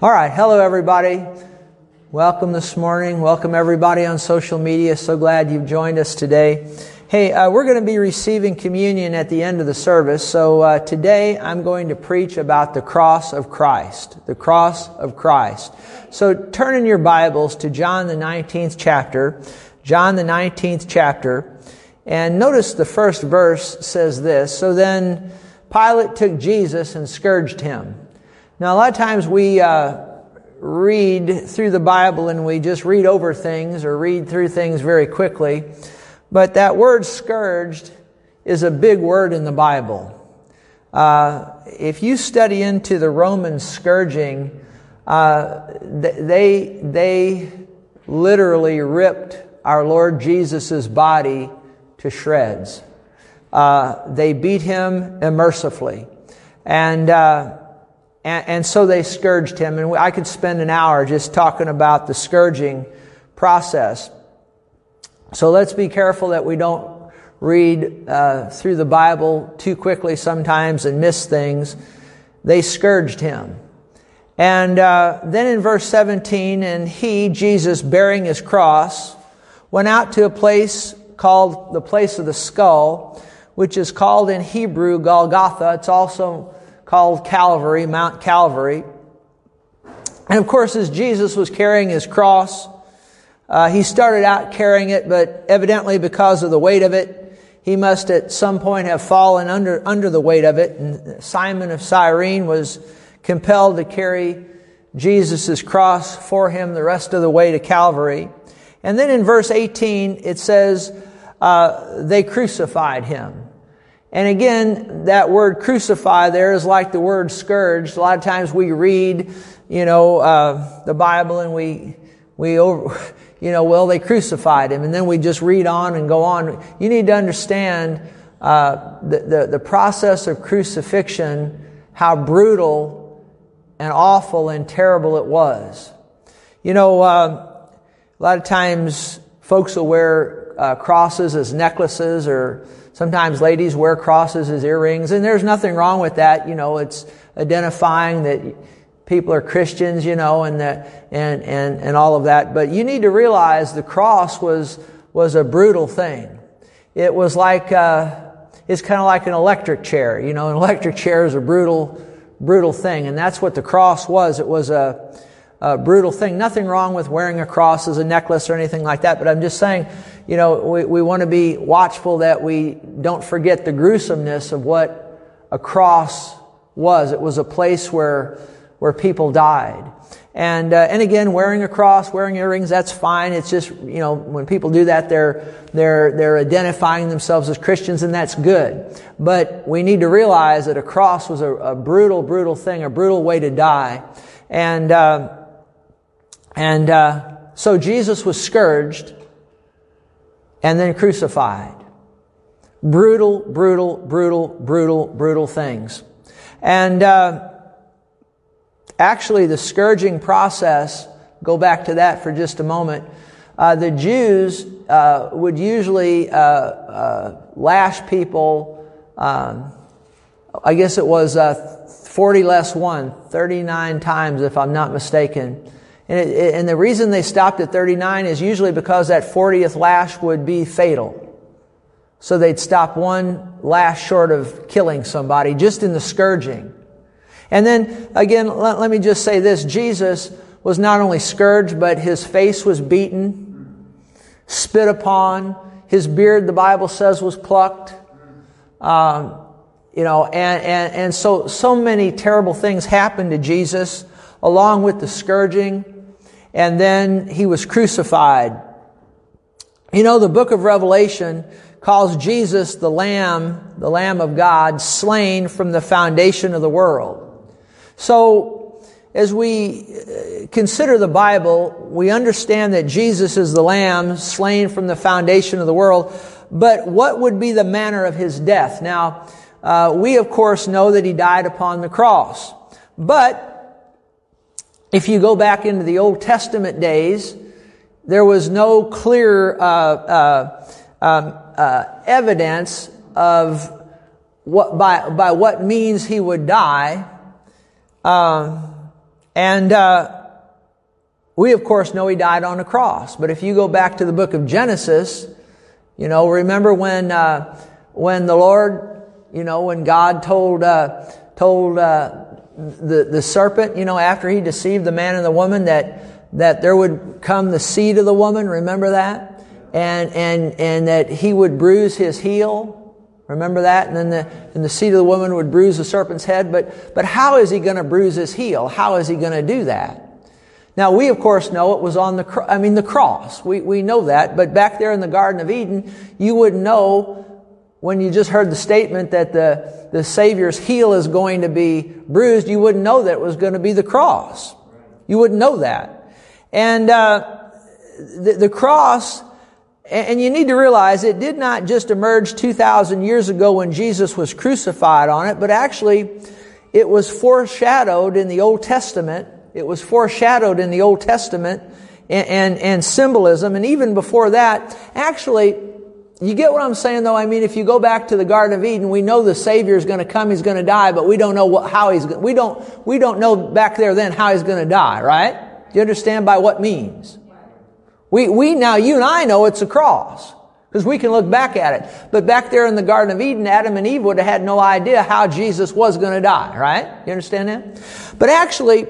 All right. Hello, everybody. Welcome this morning. Welcome, everybody on social media. So glad you've joined us today. Hey, uh, we're going to be receiving communion at the end of the service. So uh, today I'm going to preach about the cross of Christ. The cross of Christ. So turn in your Bibles to John the 19th chapter. John the 19th chapter. And notice the first verse says this. So then Pilate took Jesus and scourged him. Now, a lot of times we uh, read through the Bible and we just read over things or read through things very quickly. But that word scourged is a big word in the Bible. Uh, if you study into the Roman scourging, uh, they, they literally ripped our Lord Jesus' body to shreds. Uh, they beat him mercifully. And uh, and, and so they scourged him. And I could spend an hour just talking about the scourging process. So let's be careful that we don't read uh, through the Bible too quickly sometimes and miss things. They scourged him. And uh, then in verse 17, and he, Jesus, bearing his cross, went out to a place called the place of the skull, which is called in Hebrew Golgotha. It's also called Calvary, Mount Calvary. And of course, as Jesus was carrying his cross, uh, he started out carrying it, but evidently because of the weight of it, he must at some point have fallen under, under the weight of it. And Simon of Cyrene was compelled to carry Jesus' cross for him the rest of the way to Calvary. And then in verse 18, it says, uh, they crucified him. And again, that word crucify there is like the word scourged. A lot of times we read, you know, uh, the Bible and we, we over, you know, well, they crucified him. And then we just read on and go on. You need to understand, uh, the, the, the process of crucifixion, how brutal and awful and terrible it was. You know, uh, a lot of times folks will wear uh, crosses as necklaces or Sometimes ladies wear crosses as earrings, and there's nothing wrong with that. You know, it's identifying that people are Christians, you know, and that, and, and, and all of that. But you need to realize the cross was, was a brutal thing. It was like, uh, it's kind of like an electric chair. You know, an electric chair is a brutal, brutal thing. And that's what the cross was. It was a, a brutal thing. Nothing wrong with wearing a cross as a necklace or anything like that. But I'm just saying, you know, we, we want to be watchful that we don't forget the gruesomeness of what a cross was. It was a place where, where people died. And, uh, and again, wearing a cross, wearing earrings, that's fine. It's just, you know, when people do that, they're, they're, they're identifying themselves as Christians and that's good. But we need to realize that a cross was a, a brutal, brutal thing, a brutal way to die. And, uh, and, uh, so Jesus was scourged and then crucified. Brutal, brutal, brutal, brutal, brutal things. And uh, actually, the scourging process, go back to that for just a moment. Uh, the Jews uh, would usually uh, uh, lash people, um, I guess it was uh, 40 less 1, 39 times if I'm not mistaken. And, it, and the reason they stopped at 39 is usually because that 40th lash would be fatal. So they'd stop one lash short of killing somebody just in the scourging. And then again, let, let me just say this. Jesus was not only scourged, but his face was beaten, spit upon. His beard, the Bible says, was plucked. Um, you know, and, and, and so, so many terrible things happened to Jesus along with the scourging and then he was crucified. You know, the book of Revelation calls Jesus the Lamb, the Lamb of God, slain from the foundation of the world. So, as we uh, consider the Bible, we understand that Jesus is the Lamb slain from the foundation of the world. But what would be the manner of his death? Now, uh, we of course know that he died upon the cross. But if you go back into the Old Testament days, there was no clear uh, uh, um, uh, evidence of what by by what means he would die, um, And uh, we, of course, know he died on the cross. But if you go back to the book of Genesis, you know, remember when uh, when the Lord, you know, when God told uh, told uh, the the serpent, you know, after he deceived the man and the woman, that that there would come the seed of the woman. Remember that, and and and that he would bruise his heel. Remember that? And then the, and the seed of the woman would bruise the serpent's head. But, but how is he going to bruise his heel? How is he going to do that? Now, we of course know it was on the, I mean, the cross. We, we know that. But back there in the Garden of Eden, you would know when you just heard the statement that the, the Savior's heel is going to be bruised, you wouldn't know that it was going to be the cross. You wouldn't know that. And, uh, the, the cross, and you need to realize it did not just emerge 2,000 years ago when Jesus was crucified on it, but actually it was foreshadowed in the Old Testament it was foreshadowed in the Old Testament and, and, and symbolism. And even before that, actually, you get what I'm saying though? I mean, if you go back to the Garden of Eden, we know the Savior is going to come, He's going to die, but we don't know what, how He's, we don't, we don't know back there then how He's going to die, right? Do you understand by what means? We, we now, you and I know it's a cross. Because we can look back at it. But back there in the Garden of Eden, Adam and Eve would have had no idea how Jesus was going to die, right? You understand that? But actually,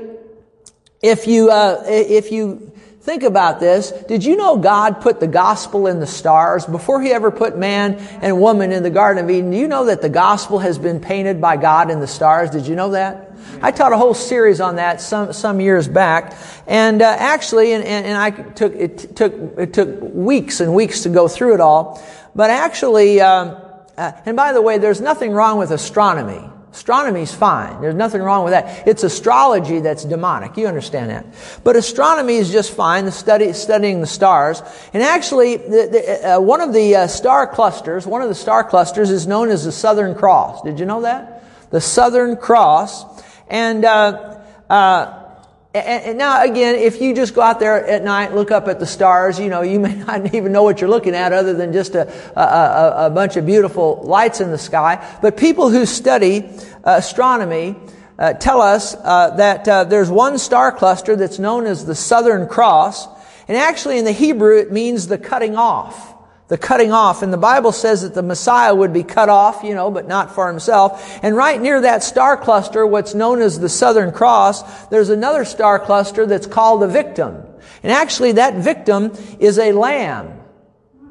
if you, uh, if you think about this, did you know God put the gospel in the stars before he ever put man and woman in the Garden of Eden? Do you know that the gospel has been painted by God in the stars? Did you know that? I taught a whole series on that some, some years back. And uh, actually, and, and, and, I took, it took, it took weeks and weeks to go through it all. But actually, um, uh, and by the way, there's nothing wrong with astronomy. Astronomy's fine. There's nothing wrong with that. It's astrology that's demonic. You understand that. But astronomy is just fine, the study, studying the stars. And actually, the, the, uh, one of the uh, star clusters, one of the star clusters is known as the Southern Cross. Did you know that? The Southern Cross. And, uh, uh and, now again, if you just go out there at night, look up at the stars, you know, you may not even know what you're looking at other than just a, a, a bunch of beautiful lights in the sky. But people who study uh, astronomy uh, tell us uh, that uh, there's one star cluster that's known as the Southern Cross. And actually in the Hebrew, it means the cutting off the cutting off. And the Bible says that the Messiah would be cut off, you know, but not for himself. And right near that star cluster, what's known as the Southern Cross, there's another star cluster that's called the victim. And actually that victim is a lamb.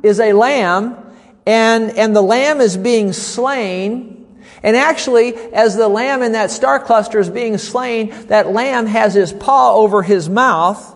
Is a lamb. And, and the lamb is being slain. And actually, as the lamb in that star cluster is being slain, that lamb has his paw over his mouth.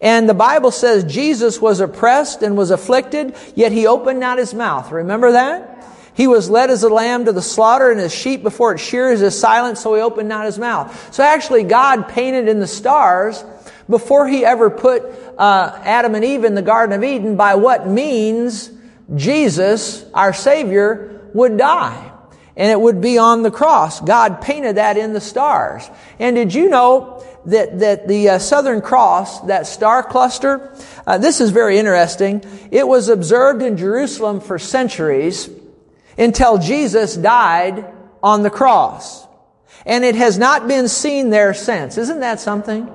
And the Bible says Jesus was oppressed and was afflicted, yet he opened not his mouth. Remember that? He was led as a lamb to the slaughter, and as sheep before its shears is silent, so he opened not his mouth. So actually, God painted in the stars before he ever put uh, Adam and Eve in the Garden of Eden by what means Jesus, our Savior, would die. And it would be on the cross. God painted that in the stars. And did you know that, that the uh, Southern Cross, that star cluster, uh, this is very interesting. It was observed in Jerusalem for centuries until Jesus died on the cross. And it has not been seen there since. Isn't that something?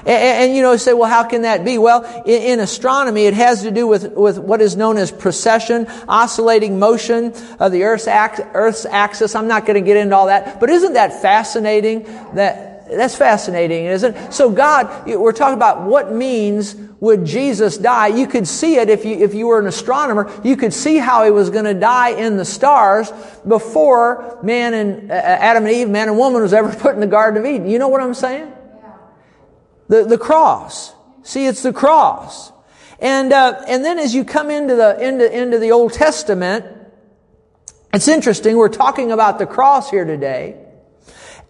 And, and, you know, say, well, how can that be? Well, in, in, astronomy, it has to do with, with what is known as precession, oscillating motion of the Earth's, Earth's axis. I'm not going to get into all that. But isn't that fascinating that, that's fascinating, isn't it? So God, we're talking about what means would Jesus die. You could see it if you, if you were an astronomer. You could see how he was going to die in the stars before man and uh, Adam and Eve, man and woman was ever put in the Garden of Eden. You know what I'm saying? The, the cross. See, it's the cross. And, uh, and then as you come into the, into, into the Old Testament, it's interesting. We're talking about the cross here today.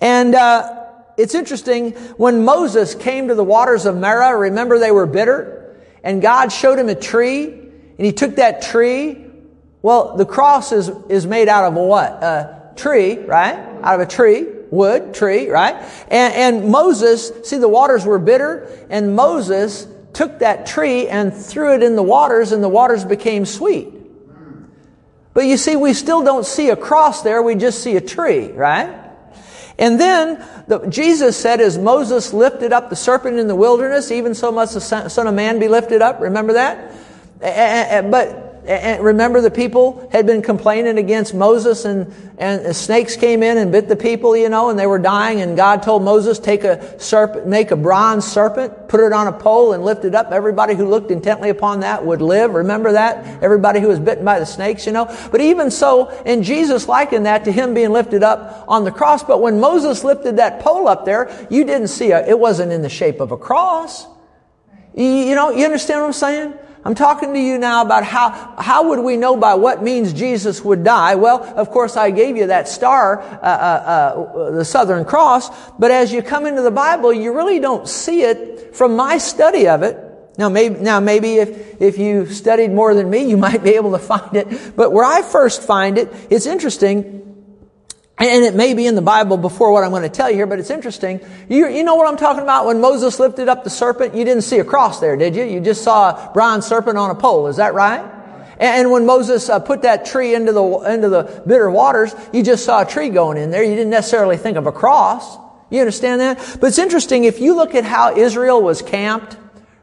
And, uh, it's interesting, when Moses came to the waters of Marah, remember they were bitter? And God showed him a tree, and he took that tree. Well, the cross is, is made out of a what? A tree, right? Out of a tree, wood, tree, right? And, and Moses, see the waters were bitter, and Moses took that tree and threw it in the waters, and the waters became sweet. But you see, we still don't see a cross there, we just see a tree, right? And then the, Jesus said, as Moses lifted up the serpent in the wilderness, even so must the Son of Man be lifted up. Remember that? But and remember the people had been complaining against Moses and, and snakes came in and bit the people, you know, and they were dying and God told Moses, take a serpent, make a bronze serpent, put it on a pole and lift it up. Everybody who looked intently upon that would live. Remember that? Everybody who was bitten by the snakes, you know. But even so, and Jesus likened that to him being lifted up on the cross. But when Moses lifted that pole up there, you didn't see it. It wasn't in the shape of a cross. You, you know, you understand what I'm saying? I'm talking to you now about how, how would we know by what means Jesus would die? Well, of course, I gave you that star, uh, uh, uh, the Southern Cross, but as you come into the Bible, you really don't see it from my study of it. Now maybe, now maybe if, if you studied more than me, you might be able to find it. But where I first find it, it's interesting. And it may be in the Bible before what I'm going to tell you here, but it's interesting. You, you know what I'm talking about? When Moses lifted up the serpent, you didn't see a cross there, did you? You just saw a bronze serpent on a pole. Is that right? And when Moses uh, put that tree into the, into the bitter waters, you just saw a tree going in there. You didn't necessarily think of a cross. You understand that? But it's interesting, if you look at how Israel was camped,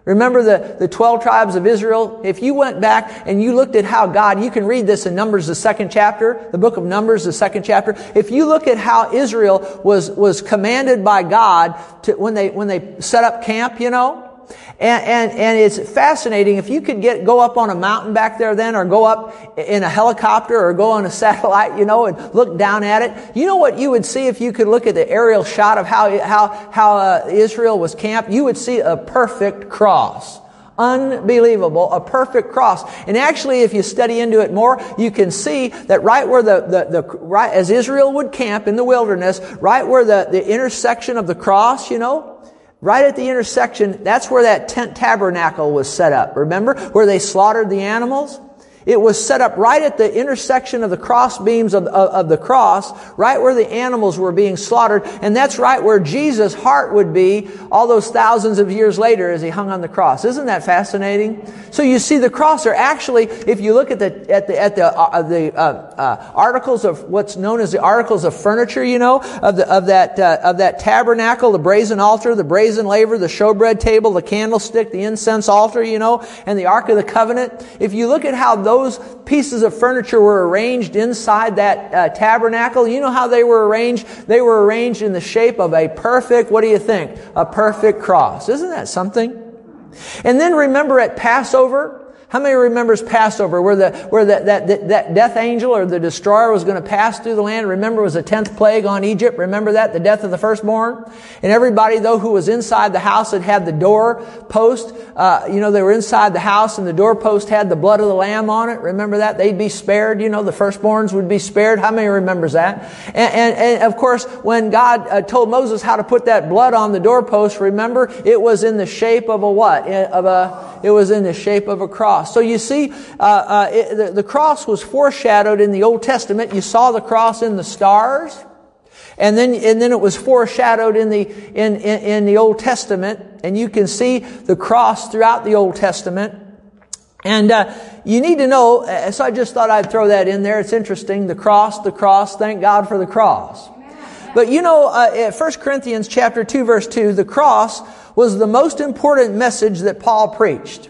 Remember the, the 12 tribes of Israel? If you went back and you looked at how God, you can read this in Numbers, the second chapter, the book of Numbers, the second chapter. If you look at how Israel was, was commanded by God to, when they, when they set up camp, you know, and, and, and it's fascinating. If you could get, go up on a mountain back there then, or go up in a helicopter, or go on a satellite, you know, and look down at it, you know what you would see if you could look at the aerial shot of how, how, how uh, Israel was camped? You would see a perfect cross. Unbelievable. A perfect cross. And actually, if you study into it more, you can see that right where the, the, the right, as Israel would camp in the wilderness, right where the, the intersection of the cross, you know, Right at the intersection, that's where that tent tabernacle was set up. Remember? Where they slaughtered the animals? It was set up right at the intersection of the cross beams of, of, of, the cross, right where the animals were being slaughtered, and that's right where Jesus' heart would be all those thousands of years later as he hung on the cross. Isn't that fascinating? So you see, the cross are actually, if you look at the at the at the uh, the uh, uh, articles of what's known as the articles of furniture, you know, of the of that uh, of that tabernacle, the brazen altar, the brazen laver, the showbread table, the candlestick, the incense altar, you know, and the ark of the covenant. If you look at how those those pieces of furniture were arranged inside that uh, tabernacle, you know how they were arranged? They were arranged in the shape of a perfect, what do you think? A perfect cross. Isn't that something? And then remember at Passover, how many remembers Passover where the, where that, that, that death angel or the destroyer was going to pass through the land? Remember it was the tenth plague on Egypt. Remember that? The death of the firstborn? And everybody though who was inside the house that had the door post, uh, you know, they were inside the house and the doorpost had the blood of the lamb on it. Remember that? They'd be spared, you know, the firstborns would be spared. How many remembers that? And, and, and of course, when God uh, told Moses how to put that blood on the doorpost, remember, it was in the shape of a what? Of a, it was in the shape of a cross cross. So you see, uh, uh, it, the, the cross was foreshadowed in the Old Testament. You saw the cross in the stars. And then, and then it was foreshadowed in the, in, in, in, the Old Testament. And you can see the cross throughout the Old Testament. And, uh, you need to know, uh, so I just thought I'd throw that in there. It's interesting. The cross, the cross, thank God for the cross. But you know, uh, 1 Corinthians chapter 2 verse 2, the cross was the most important message that Paul preached.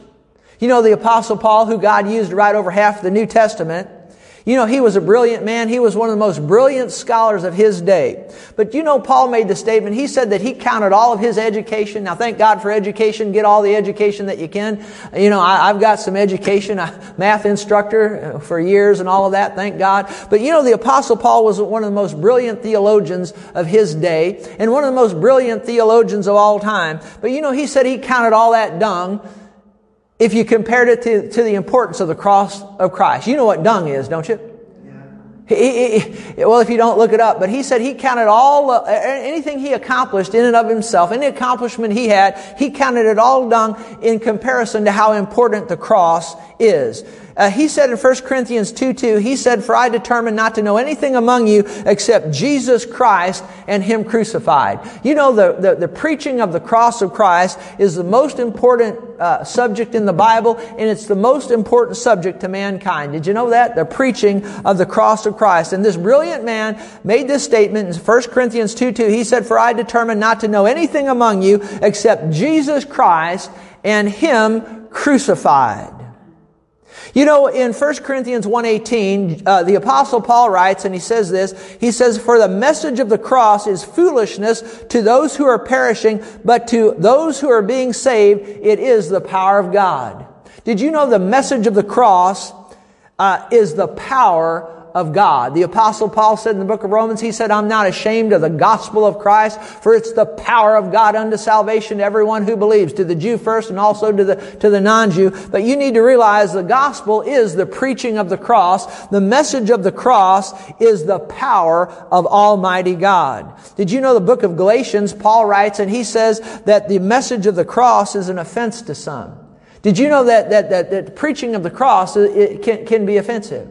You know, the apostle Paul, who God used to write over half the New Testament, you know, he was a brilliant man. He was one of the most brilliant scholars of his day. But you know, Paul made the statement, he said that he counted all of his education. Now thank God for education. Get all the education that you can. You know, I, have got some education, a math instructor uh, for years and all of that. Thank God. But you know, the apostle Paul was one of the most brilliant theologians of his day and one of the most brilliant theologians of all time. But you know, he said he counted all that dung if you compared it to, to the importance of the cross of Christ. You know what dung is, don't you? He, he, well, if you don't look it up, but he said he counted all, uh, anything he accomplished in and of himself, any accomplishment he had, he counted it all dung in comparison to how important the cross is. Uh, he said in 1 Corinthians 2 2, he said, For I determined not to know anything among you except Jesus Christ and Him crucified. You know, the, the, the preaching of the cross of Christ is the most important uh, subject in the Bible, and it's the most important subject to mankind. Did you know that? The preaching of the cross of Christ. And this brilliant man made this statement in 1 Corinthians 2 2. He said, For I determined not to know anything among you except Jesus Christ and Him crucified. You know, in 1 Corinthians 1.18, uh, the apostle Paul writes, and he says this, he says, For the message of the cross is foolishness to those who are perishing, but to those who are being saved, it is the power of God. Did you know the message of the cross uh, is the power of God. The apostle Paul said in the book of Romans, he said, I'm not ashamed of the gospel of Christ, for it's the power of God unto salvation to everyone who believes, to the Jew first and also to the, to the non-Jew. But you need to realize the gospel is the preaching of the cross. The message of the cross is the power of Almighty God. Did you know the book of Galatians, Paul writes, and he says that the message of the cross is an offense to some. Did you know that, that, that, that preaching of the cross it can, can be offensive?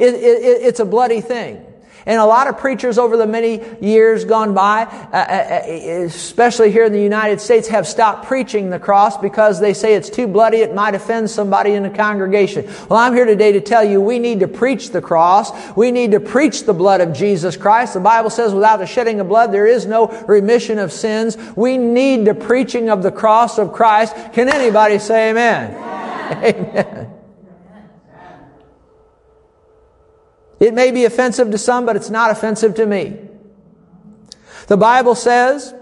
It, it, it's a bloody thing. And a lot of preachers over the many years gone by, uh, uh, uh, especially here in the United States, have stopped preaching the cross because they say it's too bloody, it might offend somebody in the congregation. Well, I'm here today to tell you we need to preach the cross. We need to preach the blood of Jesus Christ. The Bible says without the shedding of blood, there is no remission of sins. We need the preaching of the cross of Christ. Can anybody say amen? Amen. It may be offensive to some, but it's not offensive to me. The Bible says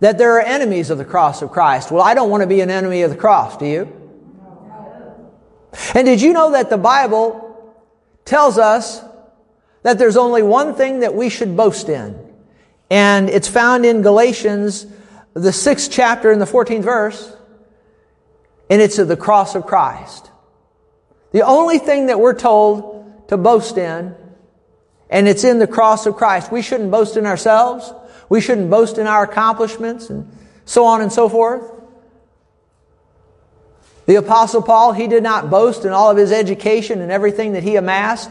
that there are enemies of the cross of Christ. Well, I don't want to be an enemy of the cross, do you? And did you know that the Bible tells us that there's only one thing that we should boast in? And it's found in Galatians, the sixth chapter and the 14th verse. And it's of the cross of Christ. The only thing that we're told to boast in, and it's in the cross of Christ. We shouldn't boast in ourselves. We shouldn't boast in our accomplishments and so on and so forth. The apostle Paul, he did not boast in all of his education and everything that he amassed.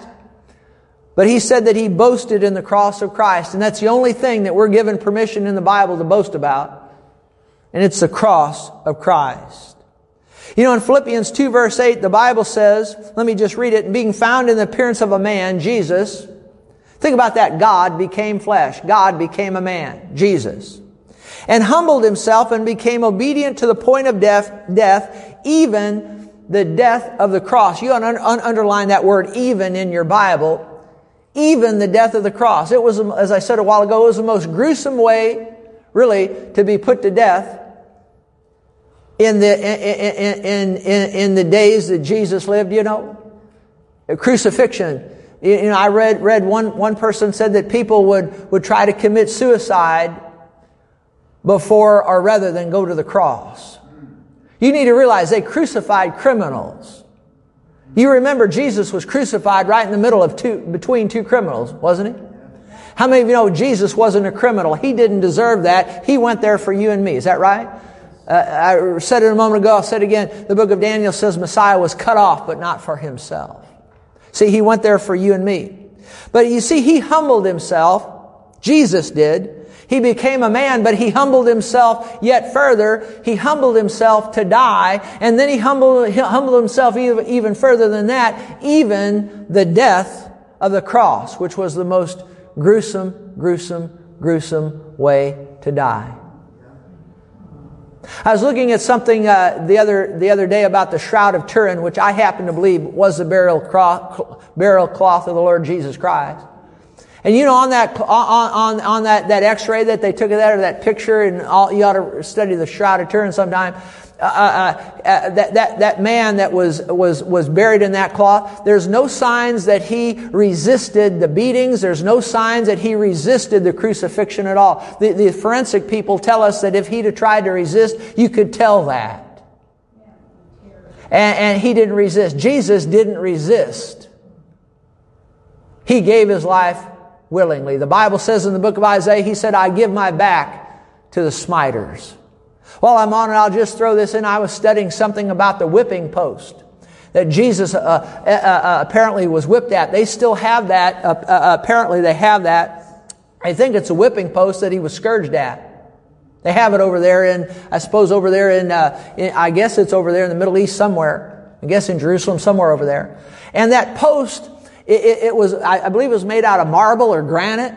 But he said that he boasted in the cross of Christ. And that's the only thing that we're given permission in the Bible to boast about. And it's the cross of Christ. You know, in Philippians 2 verse 8, the Bible says, let me just read it, being found in the appearance of a man, Jesus. Think about that. God became flesh. God became a man, Jesus. And humbled himself and became obedient to the point of death, death, even the death of the cross. You un- un- underline that word even in your Bible. Even the death of the cross. It was, as I said a while ago, it was the most gruesome way, really, to be put to death in the, in, in, in, in the days that Jesus lived, you know? Crucifixion. You know, I read, read one, one person said that people would, would try to commit suicide before or rather than go to the cross. You need to realize they crucified criminals. You remember Jesus was crucified right in the middle of two, between two criminals, wasn't he? How many of you know Jesus wasn't a criminal? He didn't deserve that. He went there for you and me. Is that right? Uh, I said it a moment ago, I'll say it again. The book of Daniel says Messiah was cut off, but not for himself. See, he went there for you and me. But you see, he humbled himself. Jesus did. He became a man, but he humbled himself yet further. He humbled himself to die, and then he humbled, he humbled himself even, even further than that, even the death of the cross, which was the most gruesome, gruesome, gruesome way to die. I was looking at something uh, the other the other day about the shroud of Turin, which I happen to believe was the burial cloth, burial cloth of the Lord Jesus Christ. And you know, on that on on, on that, that X-ray that they took of that or that picture, and all, you ought to study the shroud of Turin sometime. Uh, uh, uh, that, that, that man that was, was, was buried in that cloth, there's no signs that he resisted the beatings. There's no signs that he resisted the crucifixion at all. The, the forensic people tell us that if he'd have tried to resist, you could tell that. And, and he didn't resist. Jesus didn't resist. He gave his life willingly. The Bible says in the book of Isaiah, he said, I give my back to the smiters. While I'm on it, I'll just throw this in. I was studying something about the whipping post. that Jesus uh, uh, uh, apparently was whipped at. They still have that. Uh, apparently, they have that. I think it's a whipping post that he was scourged at. They have it over there in, I suppose, over there in, in I guess it's over there in the Middle East somewhere. I guess in Jerusalem, somewhere over there. And that post, it, it, it was, I, I believe it was made out of marble or granite.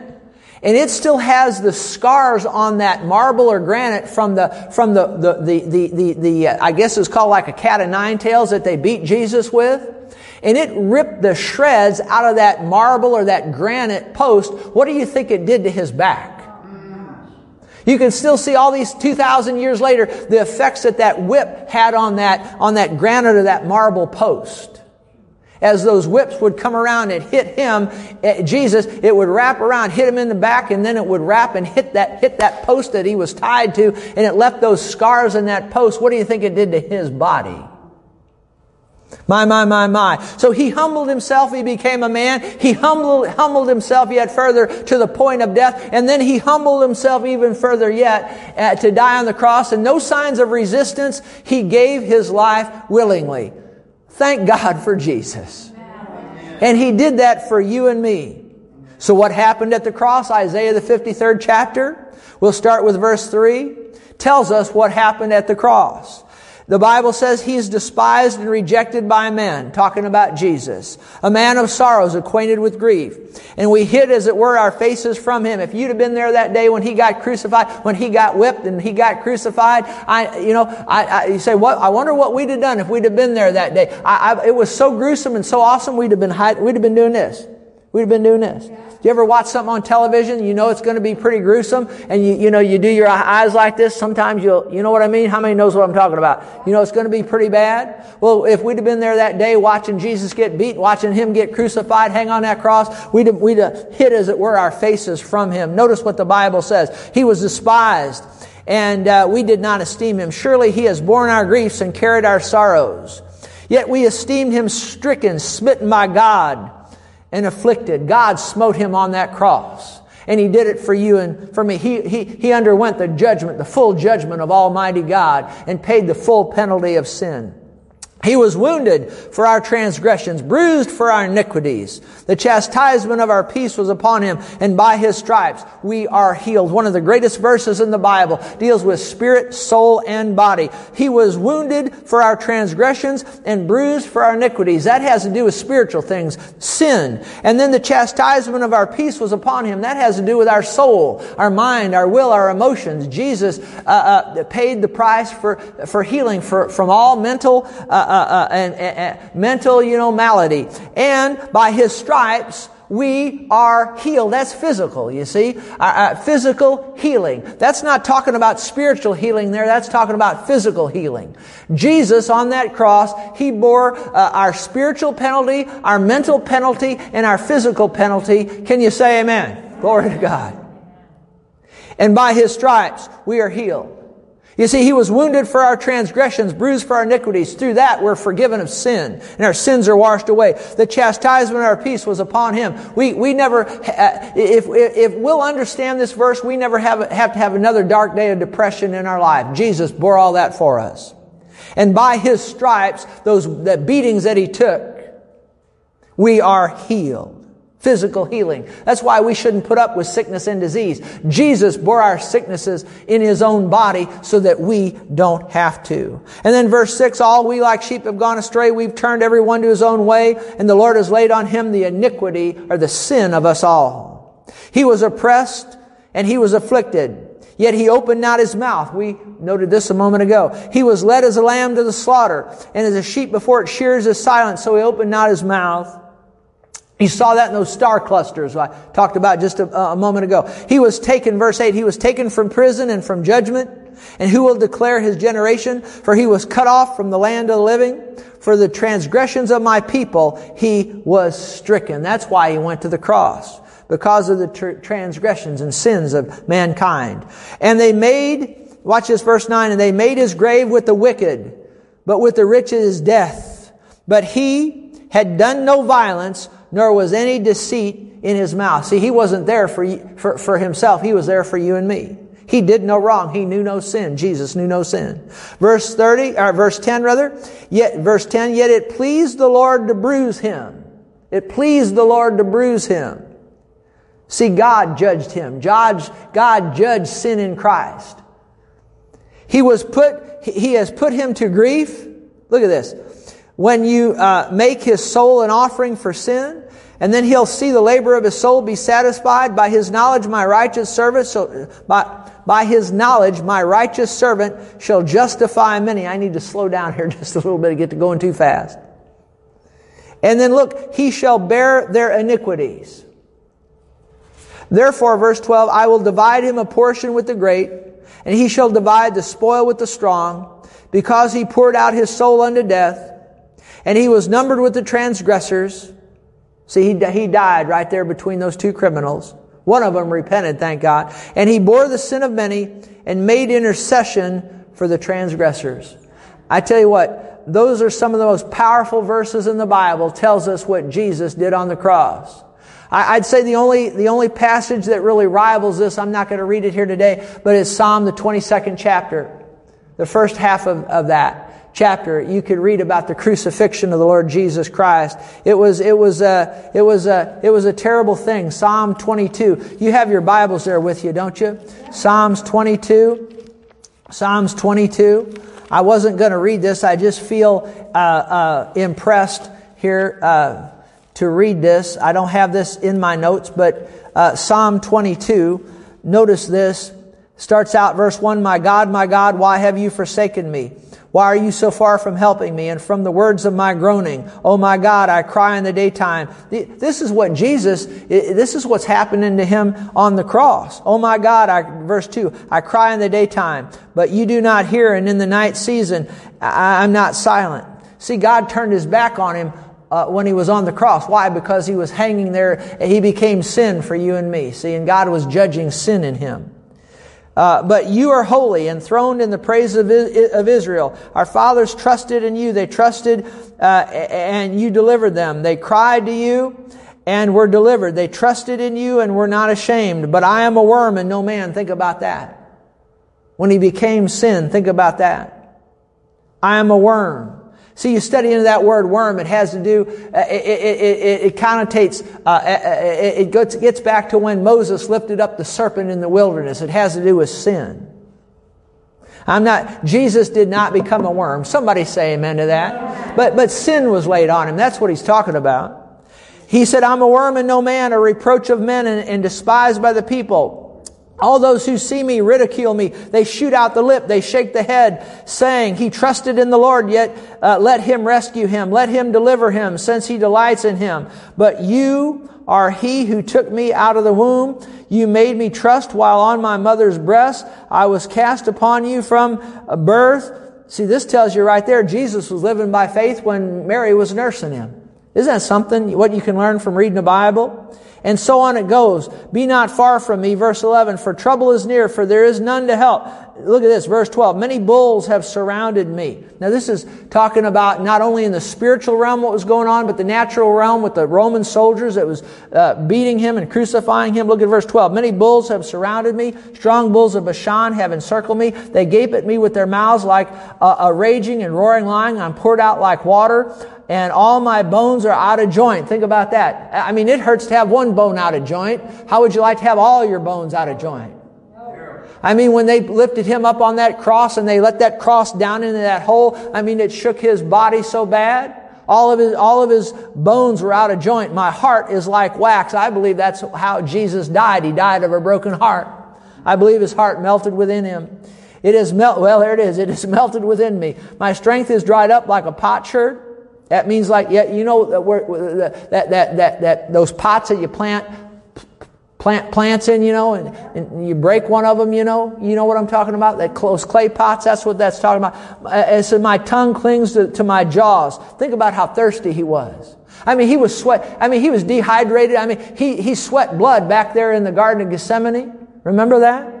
And it still has the scars on that marble or granite from the, from the, the, the, the, the, the uh, I guess it's called like a cat of nine tails that they beat Jesus with. And it ripped the shreds out of that marble or that granite post. What do you think it did to his back? You can still see all these 2,000 years later the effects that that whip had on that, on that granite or that marble post as those whips would come around and hit him, eh, Jesus, it would wrap around, hit him in the back, and then it would wrap and hit that, hit that post that he was tied to, and it left those scars in that post. What do you think it did to his body? My, my, my, my. So he humbled himself. He became a man. He humbled, humbled himself yet further to the point of death. And then he humbled himself even further yet uh, to die on the cross. And no signs of resistance. He gave his life willingly. Thank God for Jesus. And He did that for you and me. So what happened at the cross? Isaiah the 53rd chapter. We'll start with verse 3. Tells us what happened at the cross. The Bible says he's despised and rejected by men, talking about Jesus. A man of sorrows, acquainted with grief. And we hid, as it were, our faces from him. If you'd have been there that day when he got crucified, when he got whipped and he got crucified, I, you know, I, I you say, what, I wonder what we'd have done if we'd have been there that day. I, I, it was so gruesome and so awesome, we'd have been, we'd have been doing this. We'd have been doing this. Do You ever watch something on television? You know it's going to be pretty gruesome, and you, you know you do your eyes like this. Sometimes you'll, you know what I mean? How many knows what I'm talking about? You know it's going to be pretty bad. Well, if we'd have been there that day, watching Jesus get beat, watching him get crucified, hang on that cross, we'd have, we'd have hid, as it were, our faces from him. Notice what the Bible says. He was despised, and uh, we did not esteem him. Surely he has borne our griefs and carried our sorrows. Yet we esteemed him stricken, smitten by God and afflicted. God smote him on that cross. And he did it for you and for me. He, he, he underwent the judgment, the full judgment of Almighty God and paid the full penalty of sin. He was wounded for our transgressions, bruised for our iniquities. The chastisement of our peace was upon him, and by his stripes we are healed. One of the greatest verses in the Bible deals with spirit, soul, and body. He was wounded for our transgressions and bruised for our iniquities. That has to do with spiritual things, sin. And then the chastisement of our peace was upon him. That has to do with our soul, our mind, our will, our emotions. Jesus uh, uh, paid the price for, for healing for, from all mental uh, uh, uh, and, mental, you know, malady. And by His stripes, we are healed. That's physical, you see. Uh, uh, physical healing. That's not talking about spiritual healing there. That's talking about physical healing. Jesus on that cross, He bore uh, our spiritual penalty, our mental penalty, and our physical penalty. Can you say amen? Glory to God. And by His stripes, we are healed. You see, he was wounded for our transgressions, bruised for our iniquities. Through that, we're forgiven of sin, and our sins are washed away. The chastisement of our peace was upon him. We, we never, uh, if, if we'll understand this verse, we never have, have to have another dark day of depression in our life. Jesus bore all that for us. And by his stripes, those the beatings that he took, we are healed physical healing. That's why we shouldn't put up with sickness and disease. Jesus bore our sicknesses in his own body so that we don't have to. And then verse 6, all we like sheep have gone astray. We've turned everyone to his own way, and the Lord has laid on him the iniquity or the sin of us all. He was oppressed and he was afflicted. Yet he opened not his mouth. We noted this a moment ago. He was led as a lamb to the slaughter, and as a sheep before it shears is silent, so he opened not his mouth. You saw that in those star clusters I talked about just a, a, moment ago. He was taken, verse 8, he was taken from prison and from judgment. And who will declare his generation? For he was cut off from the land of the living. For the transgressions of my people, he was stricken. That's why he went to the cross. Because of the tr- transgressions and sins of mankind. And they made, watch this verse 9, and they made his grave with the wicked, but with the rich is death. But he had done no violence, nor was any deceit in his mouth. See, he wasn't there for, for, for himself. He was there for you and me. He did no wrong. He knew no sin. Jesus knew no sin. Verse 30, or verse 10 rather, yet, verse 10, yet it pleased the Lord to bruise him. It pleased the Lord to bruise him. See, God judged him. God, God judged sin in Christ. He was put, he has put him to grief. Look at this. When you uh, make his soul an offering for sin, and then he'll see the labor of his soul be satisfied by his knowledge, my righteous servant, so by, by his knowledge, my righteous servant shall justify many. I need to slow down here just a little bit to get to going too fast. And then look, he shall bear their iniquities. Therefore, verse 12, I will divide him a portion with the great, and he shall divide the spoil with the strong, because he poured out his soul unto death, and he was numbered with the transgressors. See, he, he died right there between those two criminals. One of them repented, thank God. And he bore the sin of many and made intercession for the transgressors. I tell you what, those are some of the most powerful verses in the Bible tells us what Jesus did on the cross. I'd say the only, the only passage that really rivals this, I'm not going to read it here today, but it's Psalm, the 22nd chapter. The first half of, of that chapter, you could read about the crucifixion of the Lord Jesus Christ. It was, it was a, it was a, it was a terrible thing. Psalm 22. You have your Bibles there with you, don't you? Psalms 22. Psalms 22. I wasn't going to read this. I just feel uh, uh, impressed here. Uh, to read this. I don't have this in my notes, but uh, Psalm 22, notice this, starts out verse 1 My God, my God, why have you forsaken me? Why are you so far from helping me and from the words of my groaning? Oh my God, I cry in the daytime. This is what Jesus, this is what's happening to him on the cross. Oh my God, I, verse 2, I cry in the daytime, but you do not hear, and in the night season, I, I'm not silent. See, God turned his back on him uh, when he was on the cross. Why? Because he was hanging there. He became sin for you and me. See, and God was judging sin in him. Uh, but you are holy, enthroned in the praise of, of Israel. Our fathers trusted in you. They trusted, uh, and you delivered them. They cried to you and were delivered. They trusted in you and were not ashamed. But I am a worm and no man. Think about that. When he became sin, think about that. I am a worm. See, you study into that word worm, it has to do, uh, it, it, it, it connotates, uh, uh, uh it gets back to when Moses lifted up the serpent in the wilderness. It has to do with sin. I'm not, Jesus did not become a worm. Somebody say amen to that. But, but sin was laid on him. That's what he's talking about. He said, I'm a worm and no man, a reproach of men and, and despised by the people. All those who see me ridicule me. They shoot out the lip. They shake the head, saying, He trusted in the Lord, yet uh, let him rescue him. Let him deliver him, since he delights in him. But you are he who took me out of the womb. You made me trust while on my mother's breast. I was cast upon you from birth. See, this tells you right there, Jesus was living by faith when Mary was nursing him. Isn't that something, what you can learn from reading the Bible? And so on it goes. Be not far from me, verse 11, for trouble is near, for there is none to help. Look at this, verse 12. Many bulls have surrounded me. Now this is talking about not only in the spiritual realm what was going on, but the natural realm with the Roman soldiers that was uh, beating him and crucifying him. Look at verse 12. Many bulls have surrounded me. Strong bulls of Bashan have encircled me. They gape at me with their mouths like a, a raging and roaring lion. I'm poured out like water and all my bones are out of joint. Think about that. I mean, it hurts to have one bone out of joint. How would you like to have all your bones out of joint? I mean, when they lifted him up on that cross and they let that cross down into that hole, I mean, it shook his body so bad. All of his, all of his bones were out of joint. My heart is like wax. I believe that's how Jesus died. He died of a broken heart. I believe his heart melted within him. It is melt, well, there it is. It is melted within me. My strength is dried up like a potsherd. That means like, yeah, you know, that, that, that, that, that those pots that you plant, plant plants in, you know, and, and you break one of them, you know, you know what I'm talking about? That close clay pots, that's what that's talking about. Uh, it said, my tongue clings to, to my jaws. Think about how thirsty he was. I mean, he was sweat. I mean, he was dehydrated. I mean, he, he sweat blood back there in the Garden of Gethsemane. Remember that?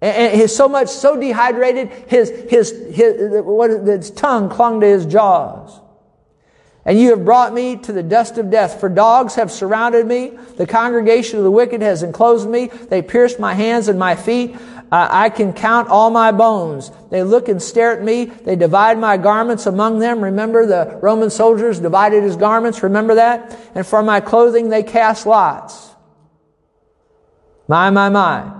And he's so much, so dehydrated, his, his, his, what, his tongue clung to his jaws. And you have brought me to the dust of death, for dogs have surrounded me. The congregation of the wicked has enclosed me. They pierced my hands and my feet. Uh, I can count all my bones. They look and stare at me. They divide my garments among them. Remember the Roman soldiers divided his garments. Remember that? And for my clothing they cast lots. My, my, my.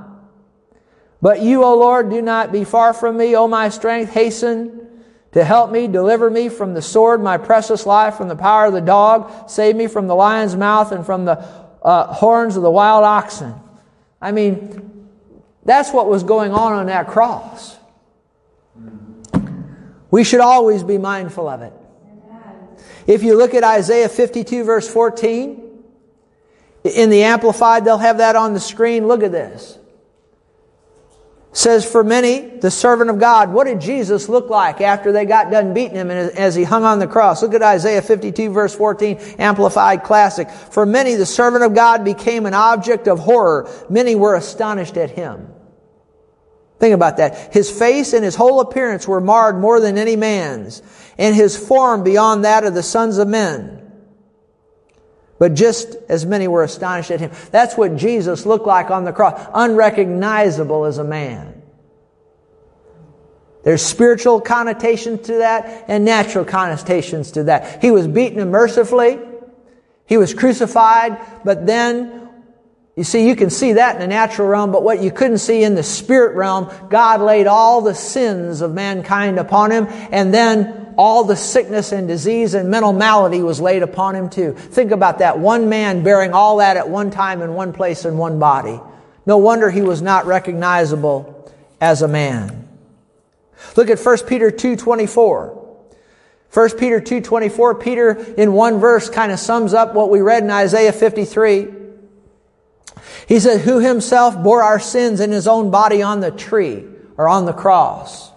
But you, O Lord, do not be far from me, O my strength. Hasten to help me, deliver me from the sword, my precious life, from the power of the dog. Save me from the lion's mouth and from the uh, horns of the wild oxen. I mean, that's what was going on on that cross. We should always be mindful of it. If you look at Isaiah 52, verse 14, in the Amplified, they'll have that on the screen. Look at this says for many the servant of god. What did jesus look like after they got done beating him and as he hung on the cross? Look at isaiah 52 verse 14 amplified classic. For many the servant of god became an object of horror. Many were astonished at him. Think about that. His face and his whole appearance were marred more than any man's and his form beyond that of the sons of men but just as many were astonished at him. That's what Jesus looked like on the cross, unrecognizable as a man. There's spiritual connotations to that and natural connotations to that. He was beaten mercifully. He was crucified, but then you see, you can see that in the natural realm, but what you couldn't see in the spirit realm, God laid all the sins of mankind upon him, and then all the sickness and disease and mental malady was laid upon him too. Think about that. One man bearing all that at one time in one place in one body. No wonder he was not recognizable as a man. Look at 1 Peter 2.24. 1 Peter 2.24, Peter in one verse kind of sums up what we read in Isaiah 53. He said, who himself bore our sins in his own body on the tree or on the cross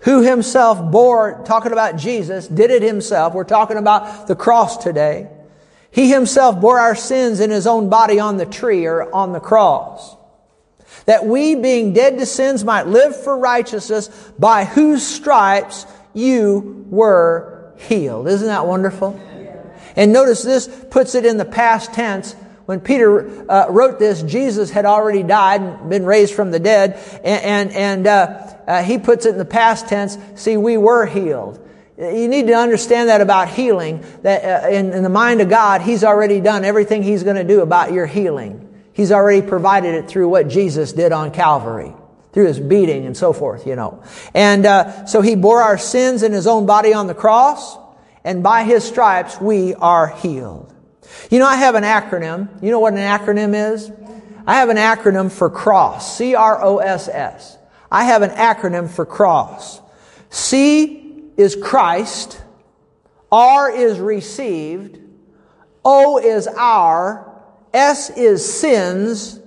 who himself bore, talking about Jesus, did it himself. We're talking about the cross today. He himself bore our sins in his own body on the tree or on the cross. That we, being dead to sins, might live for righteousness, by whose stripes you were healed. Isn't that wonderful? And notice this puts it in the past tense. When Peter uh, wrote this, Jesus had already died and been raised from the dead, and and, and uh, uh, he puts it in the past tense. See, we were healed. You need to understand that about healing. That uh, in, in the mind of God, He's already done everything He's going to do about your healing. He's already provided it through what Jesus did on Calvary through his beating and so forth, you know. And uh, so he bore our sins in his own body on the cross, and by his stripes we are healed. You know, I have an acronym. You know what an acronym is? I have an acronym for CROSS. C-R-O-S-S. I have an acronym for cross. C is Christ. R is received. O is our. S is sins.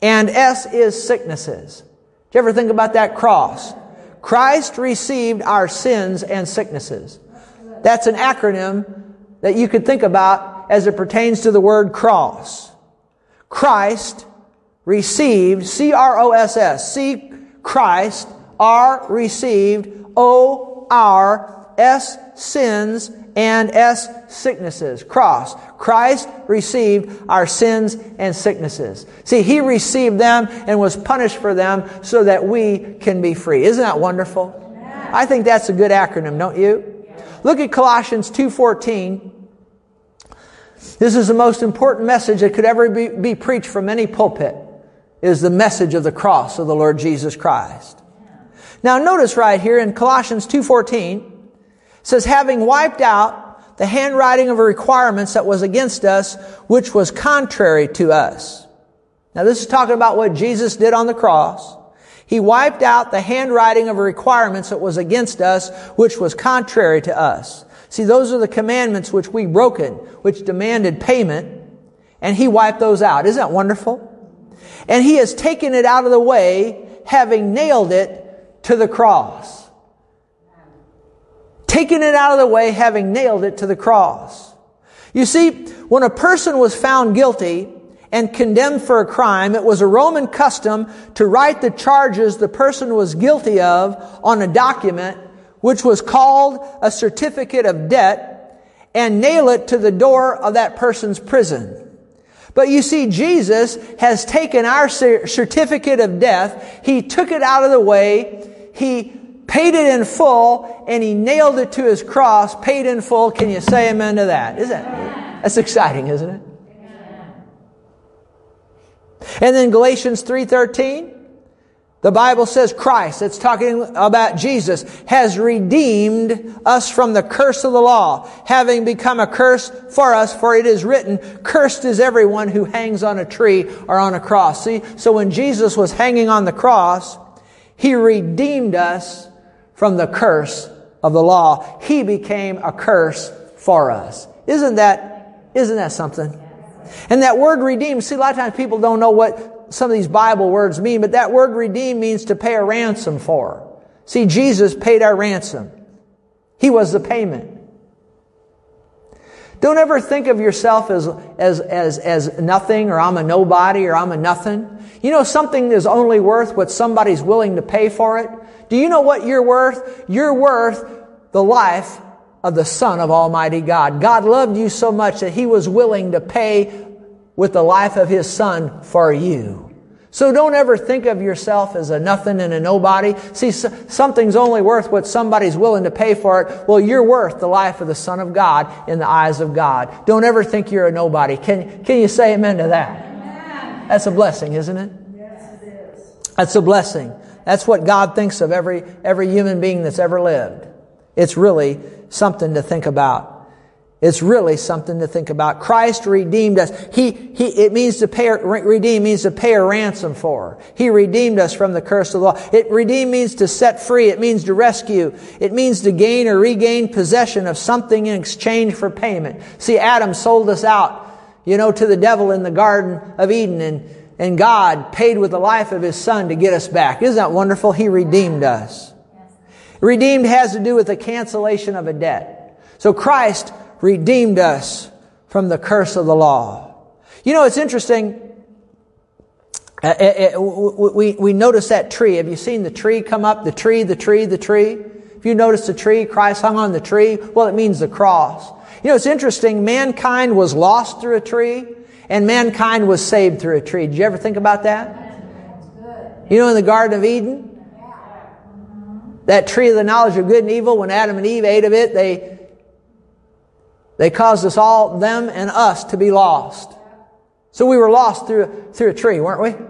And S is sicknesses. Did you ever think about that cross? Christ received our sins and sicknesses. That's an acronym that you could think about as it pertains to the word cross. Christ received, C-R-O-S-S, C Christ, R received, O our, S sins, and S sicknesses. Cross. Christ received our sins and sicknesses. See, He received them and was punished for them so that we can be free. Isn't that wonderful? I think that's a good acronym, don't you? Look at Colossians 2.14. This is the most important message that could ever be, be preached from any pulpit is the message of the cross of the Lord Jesus Christ. Now notice right here in Colossians 2.14, says, having wiped out the handwriting of requirements that was against us, which was contrary to us. Now this is talking about what Jesus did on the cross. He wiped out the handwriting of requirements that was against us, which was contrary to us. See, those are the commandments which we broken, which demanded payment, and he wiped those out. Isn't that wonderful? And he has taken it out of the way, having nailed it to the cross. Taken it out of the way, having nailed it to the cross. You see, when a person was found guilty and condemned for a crime, it was a Roman custom to write the charges the person was guilty of on a document, which was called a certificate of debt, and nail it to the door of that person's prison. But you see, Jesus has taken our certificate of death. He took it out of the way. He paid it in full and he nailed it to his cross, paid in full. Can you say amen to that? Isn't that, that's exciting, isn't it? And then Galatians 3:13 the Bible says Christ, it's talking about Jesus, has redeemed us from the curse of the law, having become a curse for us, for it is written, cursed is everyone who hangs on a tree or on a cross. See, so when Jesus was hanging on the cross, He redeemed us from the curse of the law. He became a curse for us. Isn't that, isn't that something? And that word redeem, see, a lot of times people don't know what some of these Bible words mean, but that word redeem means to pay a ransom for. See, Jesus paid our ransom. He was the payment. Don't ever think of yourself as, as, as, as nothing or I'm a nobody or I'm a nothing. You know, something is only worth what somebody's willing to pay for it. Do you know what you're worth? You're worth the life of the Son of Almighty God. God loved you so much that He was willing to pay with the life of his son for you. So don't ever think of yourself as a nothing and a nobody. See, something's only worth what somebody's willing to pay for it. Well, you're worth the life of the Son of God in the eyes of God. Don't ever think you're a nobody. Can, can you say amen to that? Amen. That's a blessing, isn't it? Yes, it is. That's a blessing. That's what God thinks of every, every human being that's ever lived. It's really something to think about. It's really something to think about. Christ redeemed us. He, he, it means to pay, redeem means to pay a ransom for. He redeemed us from the curse of the law. It redeem means to set free. It means to rescue. It means to gain or regain possession of something in exchange for payment. See, Adam sold us out, you know, to the devil in the Garden of Eden and, and God paid with the life of His Son to get us back. Isn't that wonderful? He redeemed us. Redeemed has to do with the cancellation of a debt. So Christ redeemed us from the curse of the law. You know, it's interesting. Uh, uh, uh, we, we notice that tree. Have you seen the tree come up? The tree, the tree, the tree. If you notice the tree, Christ hung on the tree, well, it means the cross. You know, it's interesting. Mankind was lost through a tree, and mankind was saved through a tree. Did you ever think about that? You know, in the Garden of Eden, that tree of the knowledge of good and evil, when Adam and Eve ate of it, they they caused us all, them and us, to be lost. So we were lost through, through a tree, weren't we?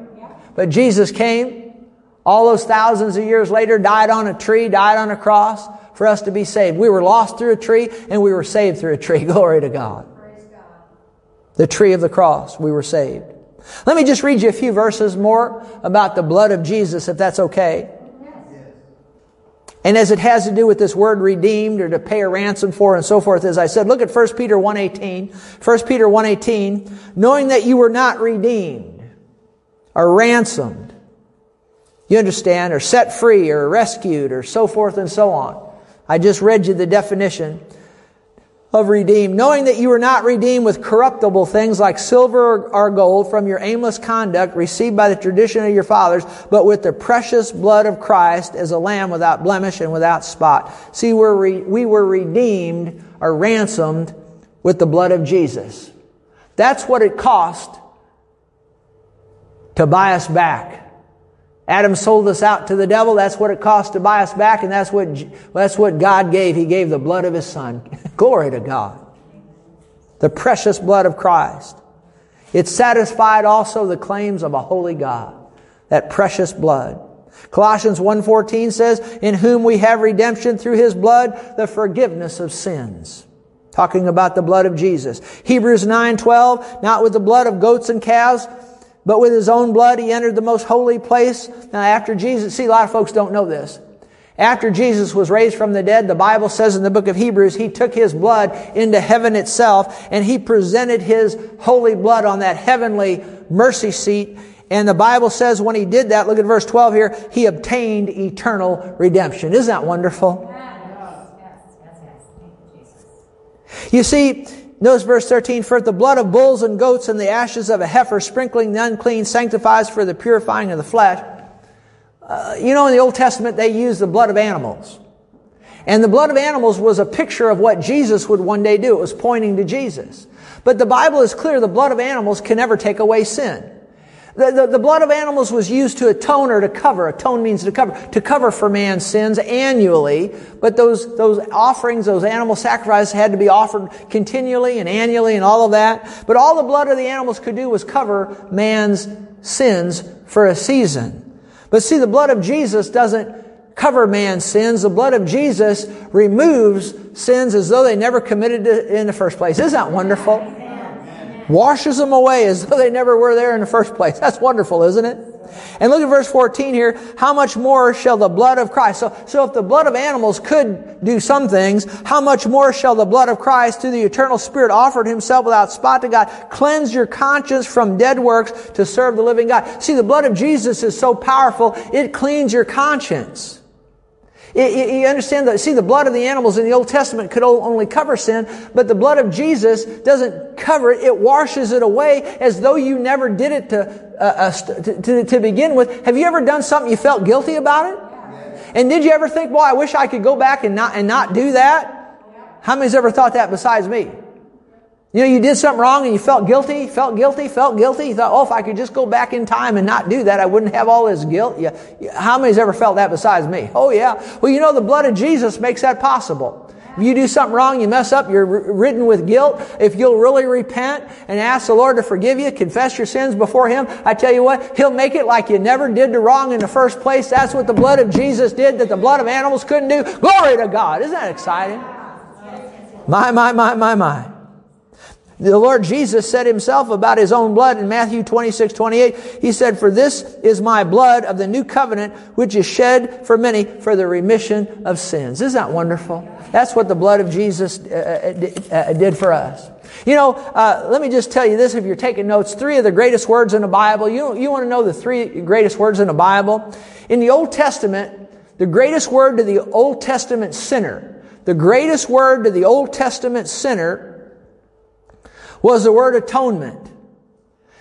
But Jesus came, all those thousands of years later, died on a tree, died on a cross for us to be saved. We were lost through a tree and we were saved through a tree. Glory to God. The tree of the cross, we were saved. Let me just read you a few verses more about the blood of Jesus, if that's okay. And as it has to do with this word redeemed or to pay a ransom for and so forth, as I said, look at 1 Peter 1.18. 1 Peter 1.18, knowing that you were not redeemed or ransomed, you understand, or set free or rescued or so forth and so on. I just read you the definition of redeemed, knowing that you were not redeemed with corruptible things like silver or gold from your aimless conduct received by the tradition of your fathers, but with the precious blood of Christ as a lamb without blemish and without spot. See, we're re- we were redeemed or ransomed with the blood of Jesus. That's what it cost to buy us back. Adam sold us out to the devil. That's what it cost to buy us back, and that's what, that's what God gave. He gave the blood of His Son. Glory to God. The precious blood of Christ. It satisfied also the claims of a holy God. That precious blood. Colossians 1.14 says, In whom we have redemption through His blood, the forgiveness of sins. Talking about the blood of Jesus. Hebrews 9.12, not with the blood of goats and calves, but with his own blood, he entered the most holy place. Now, after Jesus, see, a lot of folks don't know this. After Jesus was raised from the dead, the Bible says in the book of Hebrews, he took his blood into heaven itself and he presented his holy blood on that heavenly mercy seat. And the Bible says when he did that, look at verse 12 here, he obtained eternal redemption. Isn't that wonderful? You see, Notice verse 13, for the blood of bulls and goats and the ashes of a heifer sprinkling the unclean sanctifies for the purifying of the flesh. Uh, you know, in the Old Testament, they used the blood of animals. And the blood of animals was a picture of what Jesus would one day do. It was pointing to Jesus. But the Bible is clear the blood of animals can never take away sin. The, the, the, blood of animals was used to atone or to cover. Atone means to cover. To cover for man's sins annually. But those, those offerings, those animal sacrifices had to be offered continually and annually and all of that. But all the blood of the animals could do was cover man's sins for a season. But see, the blood of Jesus doesn't cover man's sins. The blood of Jesus removes sins as though they never committed it in the first place. Isn't that wonderful? Washes them away as though they never were there in the first place. That's wonderful, isn't it? And look at verse 14 here. How much more shall the blood of Christ? So, so if the blood of animals could do some things, how much more shall the blood of Christ through the eternal Spirit offered himself without spot to God cleanse your conscience from dead works to serve the living God? See, the blood of Jesus is so powerful, it cleans your conscience. You understand that? See, the blood of the animals in the Old Testament could only cover sin, but the blood of Jesus doesn't cover it. It washes it away as though you never did it to, uh, uh to, to, to, begin with. Have you ever done something you felt guilty about it? And did you ever think, well, I wish I could go back and not, and not do that? How many's ever thought that besides me? You know, you did something wrong and you felt guilty, felt guilty, felt guilty. You thought, oh, if I could just go back in time and not do that, I wouldn't have all this guilt. Yeah. How many's ever felt that besides me? Oh, yeah. Well, you know, the blood of Jesus makes that possible. If you do something wrong, you mess up, you're ridden with guilt. If you'll really repent and ask the Lord to forgive you, confess your sins before Him, I tell you what, He'll make it like you never did the wrong in the first place. That's what the blood of Jesus did that the blood of animals couldn't do. Glory to God. Isn't that exciting? My, my, my, my, my. The Lord Jesus said himself about his own blood in Matthew 26, 28. He said, For this is my blood of the new covenant, which is shed for many for the remission of sins. Isn't that wonderful? That's what the blood of Jesus uh, uh, uh, did for us. You know, uh, let me just tell you this if you're taking notes. Three of the greatest words in the Bible. You, you want to know the three greatest words in the Bible? In the Old Testament, the greatest word to the Old Testament sinner, the greatest word to the Old Testament sinner was the word atonement.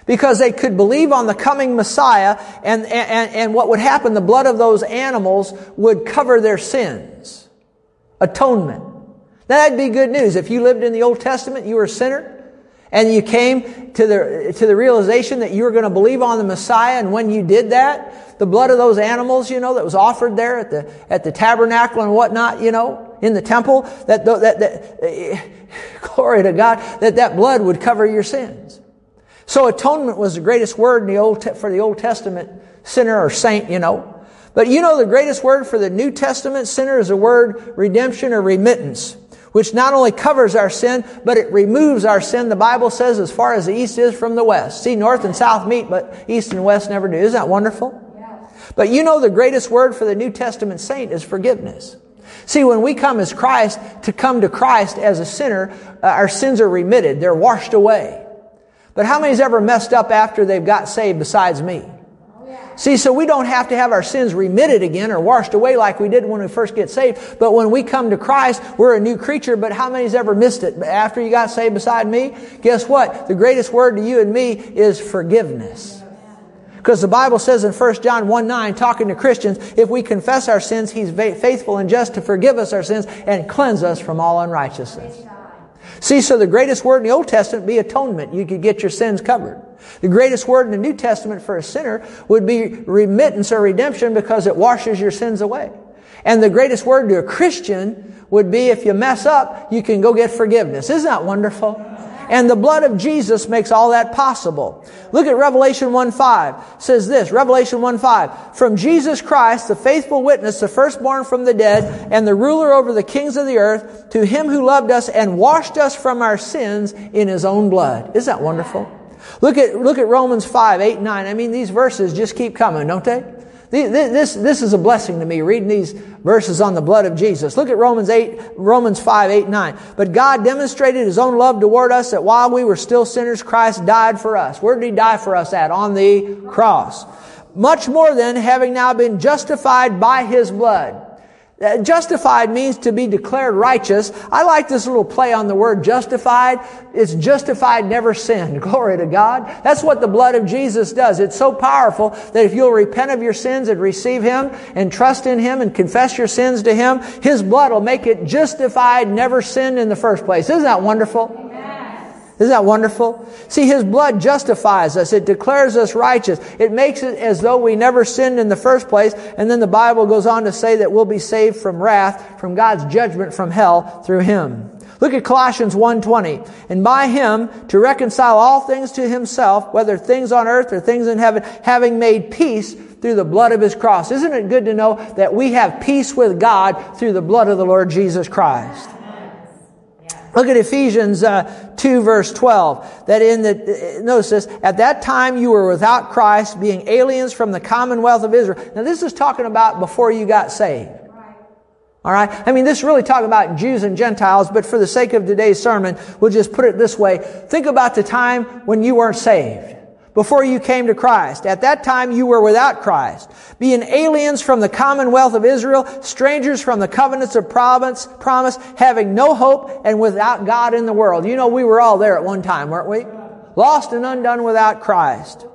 Because they could believe on the coming Messiah and, and, and what would happen, the blood of those animals would cover their sins. Atonement. That'd be good news. If you lived in the Old Testament, you were a sinner, and you came to the, to the realization that you were going to believe on the Messiah, and when you did that, the blood of those animals, you know, that was offered there at the, at the tabernacle and whatnot, you know, in the temple, that, that, that, glory to God, that that blood would cover your sins. So atonement was the greatest word in the Old, for the Old Testament sinner or saint, you know. But you know the greatest word for the New Testament sinner is the word redemption or remittance, which not only covers our sin, but it removes our sin. The Bible says as far as the east is from the west. See, north and south meet, but east and west never do. Isn't that wonderful? But you know the greatest word for the New Testament saint is forgiveness. See, when we come as Christ, to come to Christ as a sinner, uh, our sins are remitted. They're washed away. But how many's ever messed up after they've got saved besides me? See, so we don't have to have our sins remitted again or washed away like we did when we first get saved. But when we come to Christ, we're a new creature. But how many's ever missed it after you got saved beside me? Guess what? The greatest word to you and me is forgiveness. Because the Bible says in 1 John 1 9, talking to Christians, if we confess our sins, He's faithful and just to forgive us our sins and cleanse us from all unrighteousness. See, so the greatest word in the Old Testament be atonement. You could get your sins covered. The greatest word in the New Testament for a sinner would be remittance or redemption because it washes your sins away. And the greatest word to a Christian would be if you mess up, you can go get forgiveness. Isn't that wonderful? And the blood of Jesus makes all that possible. Look at Revelation 1.5. It says this, Revelation 1.5. From Jesus Christ, the faithful witness, the firstborn from the dead, and the ruler over the kings of the earth, to him who loved us and washed us from our sins in his own blood. Isn't that wonderful? Look at, look at Romans 5, 8, 9. I mean, these verses just keep coming, don't they? This, this is a blessing to me, reading these verses on the blood of Jesus. Look at Romans 8, Romans 5, 8, 9. But God demonstrated His own love toward us that while we were still sinners, Christ died for us. Where did He die for us at? On the cross. Much more than having now been justified by His blood. Uh, justified means to be declared righteous. I like this little play on the word justified. It's justified, never sinned. Glory to God. That's what the blood of Jesus does. It's so powerful that if you'll repent of your sins and receive Him and trust in Him and confess your sins to Him, His blood will make it justified, never sinned in the first place. Isn't that wonderful? Isn't that wonderful? See, His blood justifies us. It declares us righteous. It makes it as though we never sinned in the first place. And then the Bible goes on to say that we'll be saved from wrath, from God's judgment from hell through Him. Look at Colossians 1.20. And by Him to reconcile all things to Himself, whether things on earth or things in heaven, having made peace through the blood of His cross. Isn't it good to know that we have peace with God through the blood of the Lord Jesus Christ? Look at Ephesians uh, 2 verse 12. That in the, notice this, at that time you were without Christ, being aliens from the commonwealth of Israel. Now this is talking about before you got saved. All right? I mean, this really talking about Jews and Gentiles, but for the sake of today's sermon, we'll just put it this way. Think about the time when you weren't saved before you came to Christ. At that time you were without Christ, being aliens from the commonwealth of Israel, strangers from the covenants of promise, promise, having no hope and without God in the world. You know, we were all there at one time, weren't we? Lost and undone without Christ.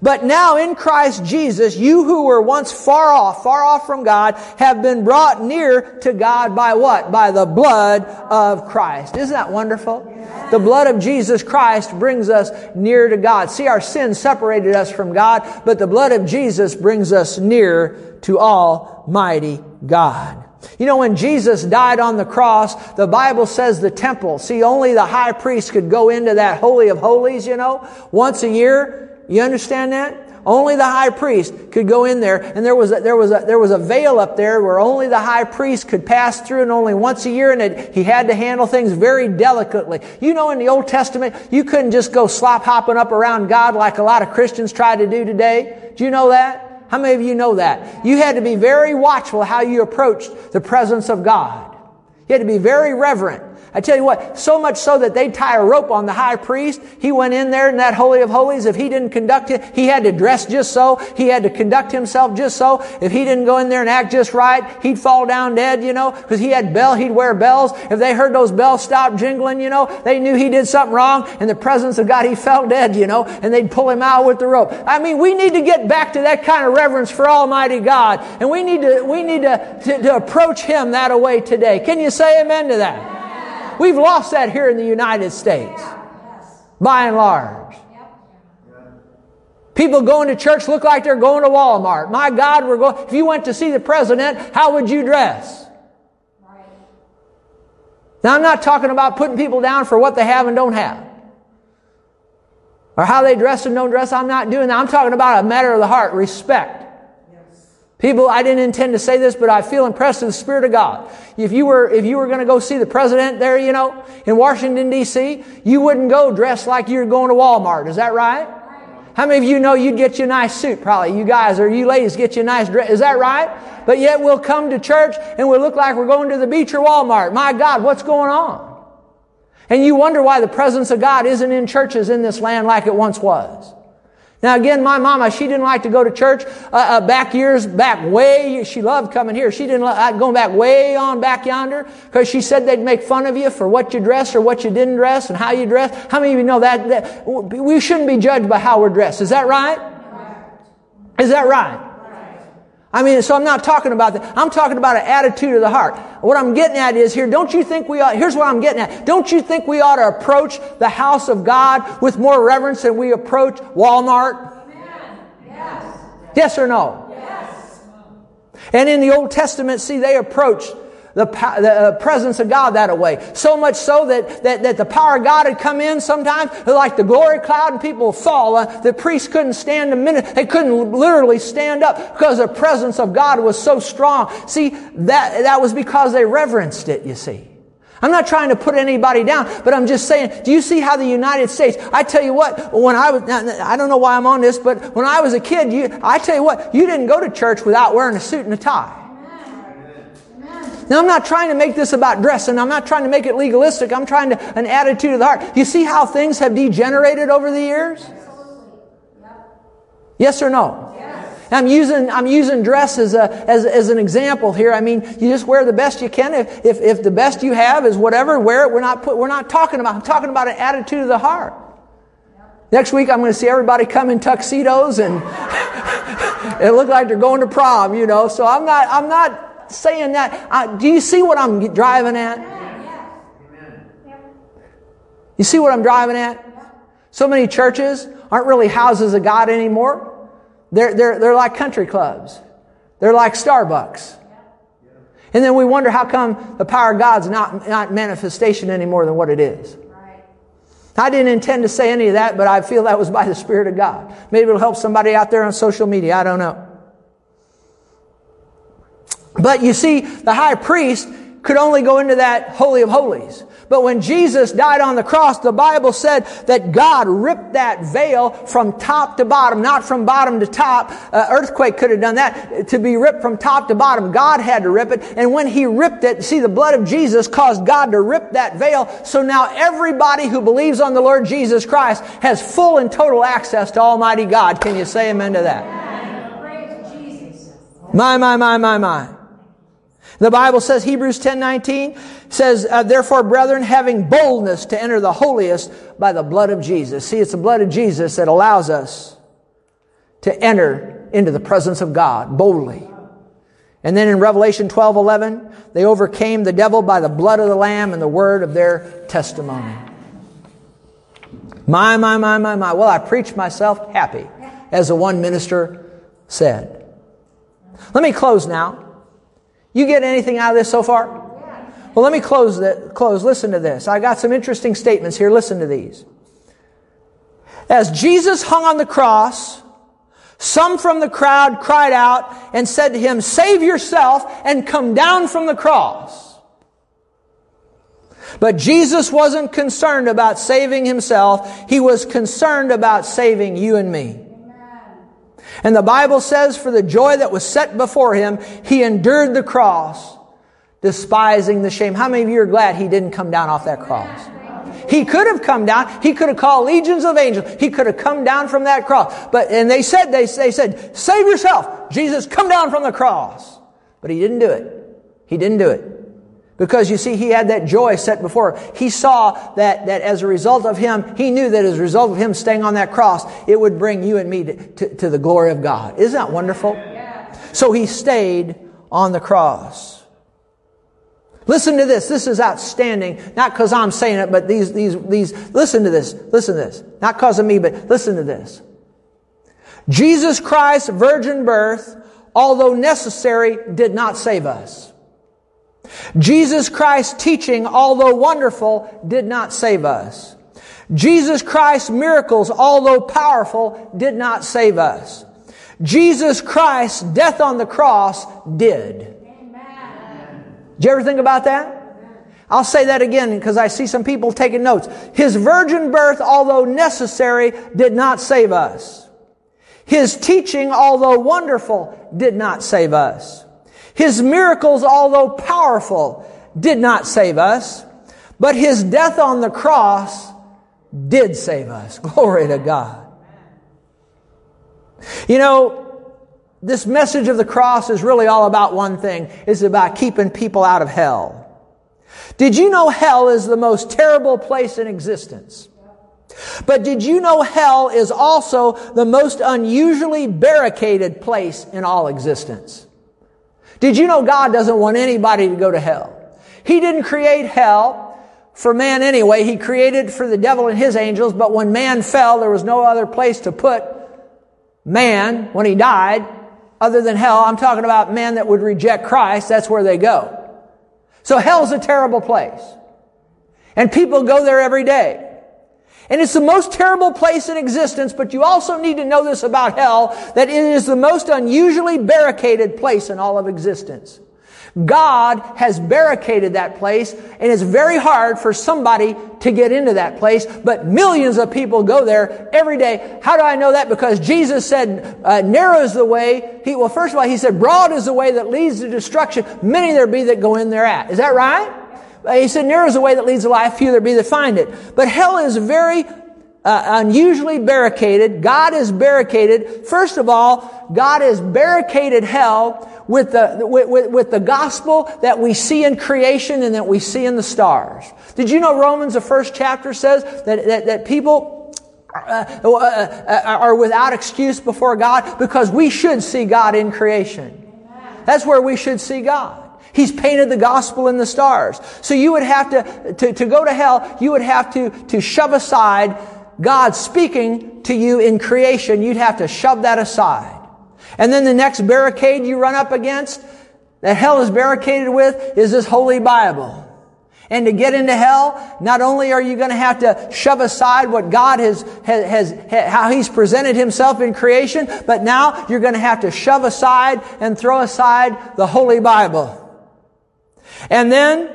But now in Christ Jesus, you who were once far off, far off from God, have been brought near to God by what? By the blood of Christ. Isn't that wonderful? The blood of Jesus Christ brings us near to God. See, our sins separated us from God, but the blood of Jesus brings us near to Almighty God. You know, when Jesus died on the cross, the Bible says the temple, see, only the high priest could go into that Holy of Holies, you know, once a year. You understand that? Only the high priest could go in there, and there was a, there was a, there was a veil up there where only the high priest could pass through, and only once a year, and it, he had to handle things very delicately. You know, in the Old Testament, you couldn't just go slop hopping up around God like a lot of Christians try to do today. Do you know that? How many of you know that? You had to be very watchful how you approached the presence of God. You had to be very reverent. I tell you what, so much so that they'd tie a rope on the high priest. He went in there in that Holy of Holies. If he didn't conduct it, he had to dress just so. He had to conduct himself just so. If he didn't go in there and act just right, he'd fall down dead, you know, because he had bell, he'd wear bells. If they heard those bells stop jingling, you know, they knew he did something wrong. In the presence of God, he fell dead, you know, and they'd pull him out with the rope. I mean, we need to get back to that kind of reverence for Almighty God. And we need to, we need to, to, to approach Him that way today. Can you say amen to that? We've lost that here in the United States, by and large. People going to church look like they're going to Walmart. My God, we're going. If you went to see the president, how would you dress? Now, I'm not talking about putting people down for what they have and don't have. Or how they dress and don't dress. I'm not doing that. I'm talking about a matter of the heart, respect. People, I didn't intend to say this, but I feel impressed in the Spirit of God. If you were, if you were going to go see the president there, you know, in Washington D.C., you wouldn't go dressed like you're going to Walmart. Is that right? How many of you know you'd get you a nice suit? Probably you guys or you ladies get you a nice dress. Is that right? But yet we'll come to church and we'll look like we're going to the beach or Walmart. My God, what's going on? And you wonder why the presence of God isn't in churches in this land like it once was. Now again, my mama, she didn't like to go to church uh, uh, back years back way. She loved coming here. She didn't like going back way on back yonder because she said they'd make fun of you for what you dress or what you didn't dress and how you dress. How many of you know that, that we shouldn't be judged by how we're dressed? Is that right? Is that right? I mean, so I'm not talking about that. I'm talking about an attitude of the heart. What I'm getting at is here, don't you think we ought, here's what I'm getting at. Don't you think we ought to approach the house of God with more reverence than we approach Walmart? Yes. Yes or no? Yes. And in the Old Testament, see, they approached the, the uh, presence of God that way. So much so that, that, that the power of God had come in sometimes, like the glory cloud, and people fall. Uh, the priests couldn't stand a minute. They couldn't literally stand up because the presence of God was so strong. See, that, that was because they reverenced it, you see. I'm not trying to put anybody down, but I'm just saying, do you see how the United States, I tell you what, when I was, I don't know why I'm on this, but when I was a kid, you, I tell you what, you didn't go to church without wearing a suit and a tie. Now, I'm not trying to make this about dressing. I'm not trying to make it legalistic. I'm trying to, an attitude of the heart. You see how things have degenerated over the years? Yes or no? Yes. I'm using, I'm using dress as, a, as, as an example here. I mean, you just wear the best you can. If, if, if the best you have is whatever, wear it. We're not, put, we're not talking about, I'm talking about an attitude of the heart. Next week, I'm going to see everybody come in tuxedos and it look like they're going to prom, you know. So I'm not, I'm not saying that. Uh, do you see what I'm driving at? You see what I'm driving at? So many churches aren't really houses of God anymore. They're, they're, they're like country clubs. They're like Starbucks. And then we wonder how come the power of God's not, not manifestation any more than what it is. I didn't intend to say any of that, but I feel that was by the Spirit of God. Maybe it'll help somebody out there on social media. I don't know. But you see, the high priest could only go into that Holy of Holies. But when Jesus died on the cross, the Bible said that God ripped that veil from top to bottom, not from bottom to top. Uh, earthquake could have done that. To be ripped from top to bottom, God had to rip it. And when He ripped it, see, the blood of Jesus caused God to rip that veil. So now everybody who believes on the Lord Jesus Christ has full and total access to Almighty God. Can you say amen to that? My, my, my, my, my. The Bible says, Hebrews 10 19 says, uh, Therefore, brethren, having boldness to enter the holiest by the blood of Jesus. See, it's the blood of Jesus that allows us to enter into the presence of God boldly. And then in Revelation 12 11, they overcame the devil by the blood of the Lamb and the word of their testimony. My, my, my, my, my. Well, I preach myself happy, as the one minister said. Let me close now. You get anything out of this so far? Well, let me close that, close. Listen to this. I got some interesting statements here. Listen to these. As Jesus hung on the cross, some from the crowd cried out and said to him, save yourself and come down from the cross. But Jesus wasn't concerned about saving himself. He was concerned about saving you and me. And the Bible says, for the joy that was set before him, he endured the cross, despising the shame. How many of you are glad he didn't come down off that cross? He could have come down. He could have called legions of angels. He could have come down from that cross. But, and they said, they, they said, save yourself. Jesus, come down from the cross. But he didn't do it. He didn't do it. Because you see, he had that joy set before him. He saw that, that as a result of him, he knew that as a result of him staying on that cross, it would bring you and me to, to, to the glory of God. Isn't that wonderful? Yeah. So he stayed on the cross. Listen to this. This is outstanding. Not because I'm saying it, but these, these, these, listen to this. Listen to this. Not because of me, but listen to this. Jesus Christ's virgin birth, although necessary, did not save us. Jesus Christ's teaching, although wonderful, did not save us. Jesus Christ's miracles, although powerful, did not save us. Jesus Christ's death on the cross did. Amen. Did you ever think about that? I'll say that again because I see some people taking notes. His virgin birth, although necessary, did not save us. His teaching, although wonderful, did not save us. His miracles, although powerful, did not save us, but his death on the cross did save us. Glory to God. You know, this message of the cross is really all about one thing. It's about keeping people out of hell. Did you know hell is the most terrible place in existence? But did you know hell is also the most unusually barricaded place in all existence? Did you know God doesn't want anybody to go to hell? He didn't create hell for man anyway. He created for the devil and his angels, but when man fell, there was no other place to put man when he died other than hell. I'm talking about men that would reject Christ. That's where they go. So hell's a terrible place. And people go there every day. And it's the most terrible place in existence, but you also need to know this about hell, that it is the most unusually barricaded place in all of existence. God has barricaded that place, and it's very hard for somebody to get into that place, but millions of people go there every day. How do I know that? Because Jesus said, uh, narrow is the way. He, well, first of all, he said, broad is the way that leads to destruction. Many there be that go in there at. Is that right? He said, narrow is the way that leads to life, few there be that find it. But hell is very uh, unusually barricaded. God is barricaded. First of all, God has barricaded hell with the, with, with, with, the gospel that we see in creation and that we see in the stars. Did you know Romans, the first chapter says that, that, that people uh, uh, uh, are without excuse before God because we should see God in creation. That's where we should see God. He's painted the gospel in the stars. So you would have to, to, to go to hell, you would have to, to shove aside God speaking to you in creation. You'd have to shove that aside. And then the next barricade you run up against, that hell is barricaded with, is this Holy Bible. And to get into hell, not only are you going to have to shove aside what God has, has, has, how He's presented Himself in creation, but now you're going to have to shove aside and throw aside the Holy Bible. And then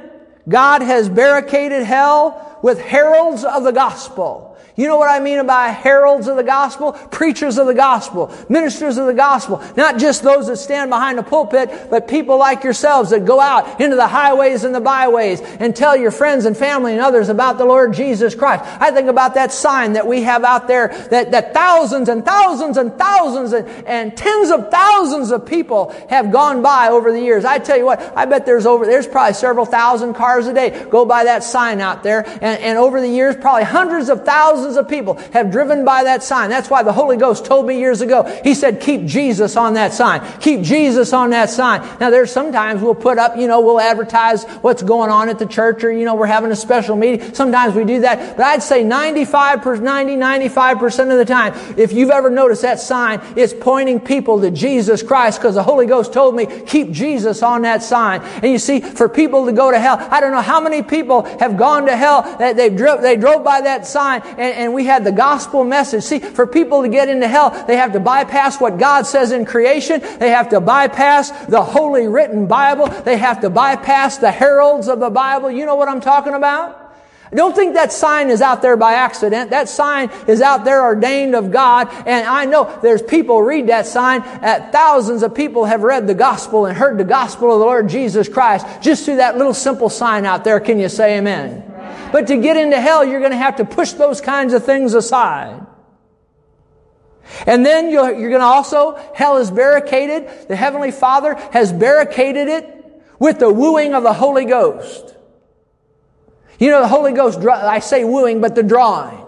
God has barricaded hell with heralds of the gospel. You know what I mean by heralds of the gospel? Preachers of the gospel, ministers of the gospel. Not just those that stand behind the pulpit, but people like yourselves that go out into the highways and the byways and tell your friends and family and others about the Lord Jesus Christ. I think about that sign that we have out there that, that thousands and thousands and thousands and, and tens of thousands of people have gone by over the years. I tell you what, I bet there's over, there's probably several thousand cars a day go by that sign out there. And, and over the years, probably hundreds of thousands thousands of people have driven by that sign. That's why the Holy Ghost told me years ago. He said, keep Jesus on that sign. Keep Jesus on that sign. Now there's sometimes we'll put up, you know, we'll advertise what's going on at the church or, you know, we're having a special meeting. Sometimes we do that. But I'd say 95, 90, 95% of the time, if you've ever noticed that sign, it's pointing people to Jesus Christ because the Holy Ghost told me, keep Jesus on that sign. And you see, for people to go to hell, I don't know how many people have gone to hell that they drove, they drove by that sign and, and, we had the gospel message. See, for people to get into hell, they have to bypass what God says in creation. They have to bypass the holy written Bible. They have to bypass the heralds of the Bible. You know what I'm talking about? Don't think that sign is out there by accident. That sign is out there ordained of God. And I know there's people read that sign. At thousands of people have read the gospel and heard the gospel of the Lord Jesus Christ just through that little simple sign out there. Can you say amen? But to get into hell, you're going to have to push those kinds of things aside. And then you're going to also, hell is barricaded. The Heavenly Father has barricaded it with the wooing of the Holy Ghost. You know, the Holy Ghost, I say wooing, but the drawing.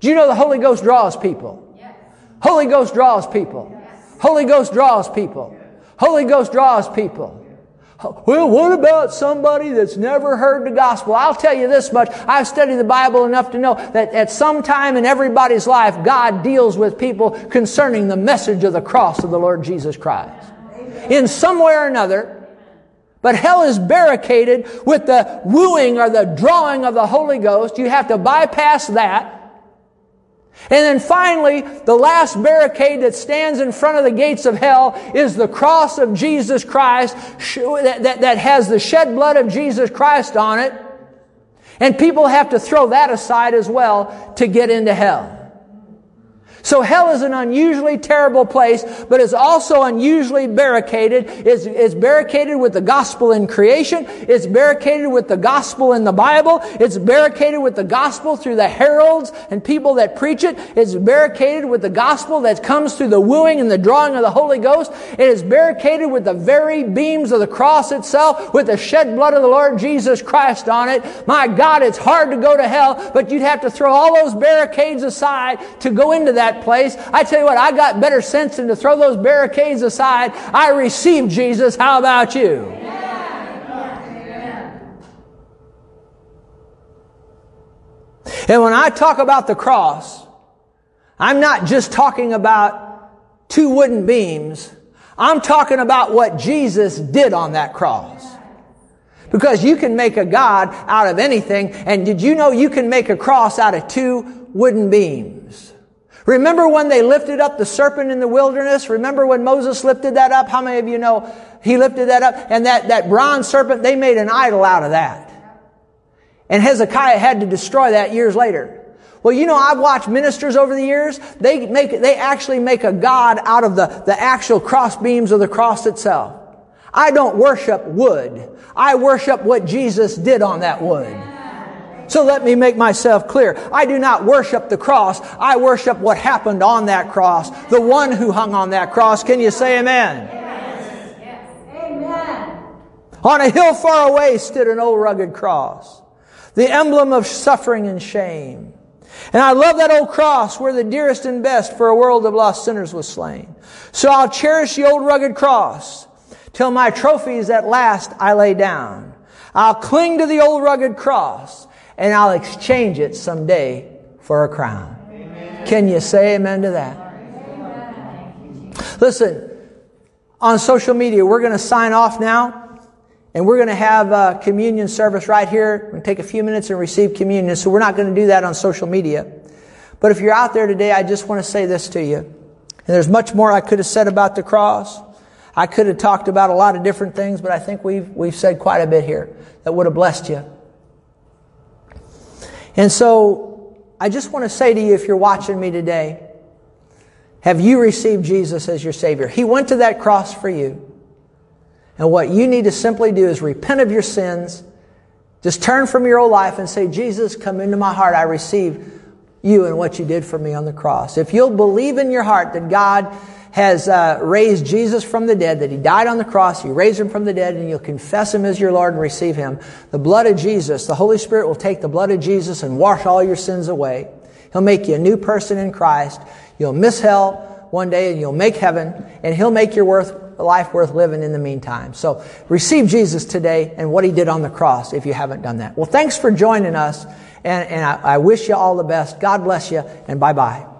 Do you know the Holy Ghost draws people? Yes. Holy Ghost draws people. Yes. Holy Ghost draws people. Holy Ghost draws people. Well, what about somebody that's never heard the gospel? I'll tell you this much. I've studied the Bible enough to know that at some time in everybody's life, God deals with people concerning the message of the cross of the Lord Jesus Christ. In some way or another, but hell is barricaded with the wooing or the drawing of the Holy Ghost. You have to bypass that. And then finally, the last barricade that stands in front of the gates of hell is the cross of Jesus Christ that, that, that, has the shed blood of Jesus Christ on it. And people have to throw that aside as well to get into hell. So hell is an unusually terrible place, but it's also unusually barricaded. It's, it's, barricaded with the gospel in creation. It's barricaded with the gospel in the Bible. It's barricaded with the gospel through the heralds and people that preach it. It's barricaded with the gospel that comes through the wooing and the drawing of the Holy Ghost. It is barricaded with the very beams of the cross itself, with the shed blood of the Lord Jesus Christ on it. My God, it's hard to go to hell, but you'd have to throw all those barricades aside to go into that that place. I tell you what, I got better sense than to throw those barricades aside. I received Jesus. How about you? And when I talk about the cross, I'm not just talking about two wooden beams. I'm talking about what Jesus did on that cross. Because you can make a God out of anything. And did you know you can make a cross out of two wooden beams? Remember when they lifted up the serpent in the wilderness? Remember when Moses lifted that up? How many of you know he lifted that up? And that, that bronze serpent, they made an idol out of that. And Hezekiah had to destroy that years later. Well, you know, I've watched ministers over the years. They make, they actually make a God out of the, the actual cross beams of the cross itself. I don't worship wood. I worship what Jesus did on that wood. So let me make myself clear. I do not worship the cross. I worship what happened on that cross. The one who hung on that cross. Can you say amen? Yes. Amen. On a hill far away stood an old rugged cross. The emblem of suffering and shame. And I love that old cross where the dearest and best for a world of lost sinners was slain. So I'll cherish the old rugged cross till my trophies at last I lay down. I'll cling to the old rugged cross and I'll exchange it someday for a crown. Amen. Can you say amen to that? Amen. Listen, on social media, we're going to sign off now. And we're going to have a communion service right here. We're going to take a few minutes and receive communion. So we're not going to do that on social media. But if you're out there today, I just want to say this to you. And there's much more I could have said about the cross. I could have talked about a lot of different things, but I think we've, we've said quite a bit here that would have blessed you. And so I just want to say to you, if you're watching me today, have you received Jesus as your Savior? He went to that cross for you. And what you need to simply do is repent of your sins. Just turn from your old life and say, Jesus, come into my heart. I receive you and what you did for me on the cross. If you'll believe in your heart that God has uh, raised Jesus from the dead, that he died on the cross, he raised him from the dead, and you'll confess him as your Lord and receive him, the blood of Jesus, the Holy Spirit will take the blood of Jesus and wash all your sins away. He'll make you a new person in Christ. You'll miss hell one day and you'll make heaven, and he'll make your worth, life worth living in the meantime. So receive Jesus today and what he did on the cross if you haven't done that. Well, thanks for joining us, and, and I, I wish you all the best. God bless you, and bye bye.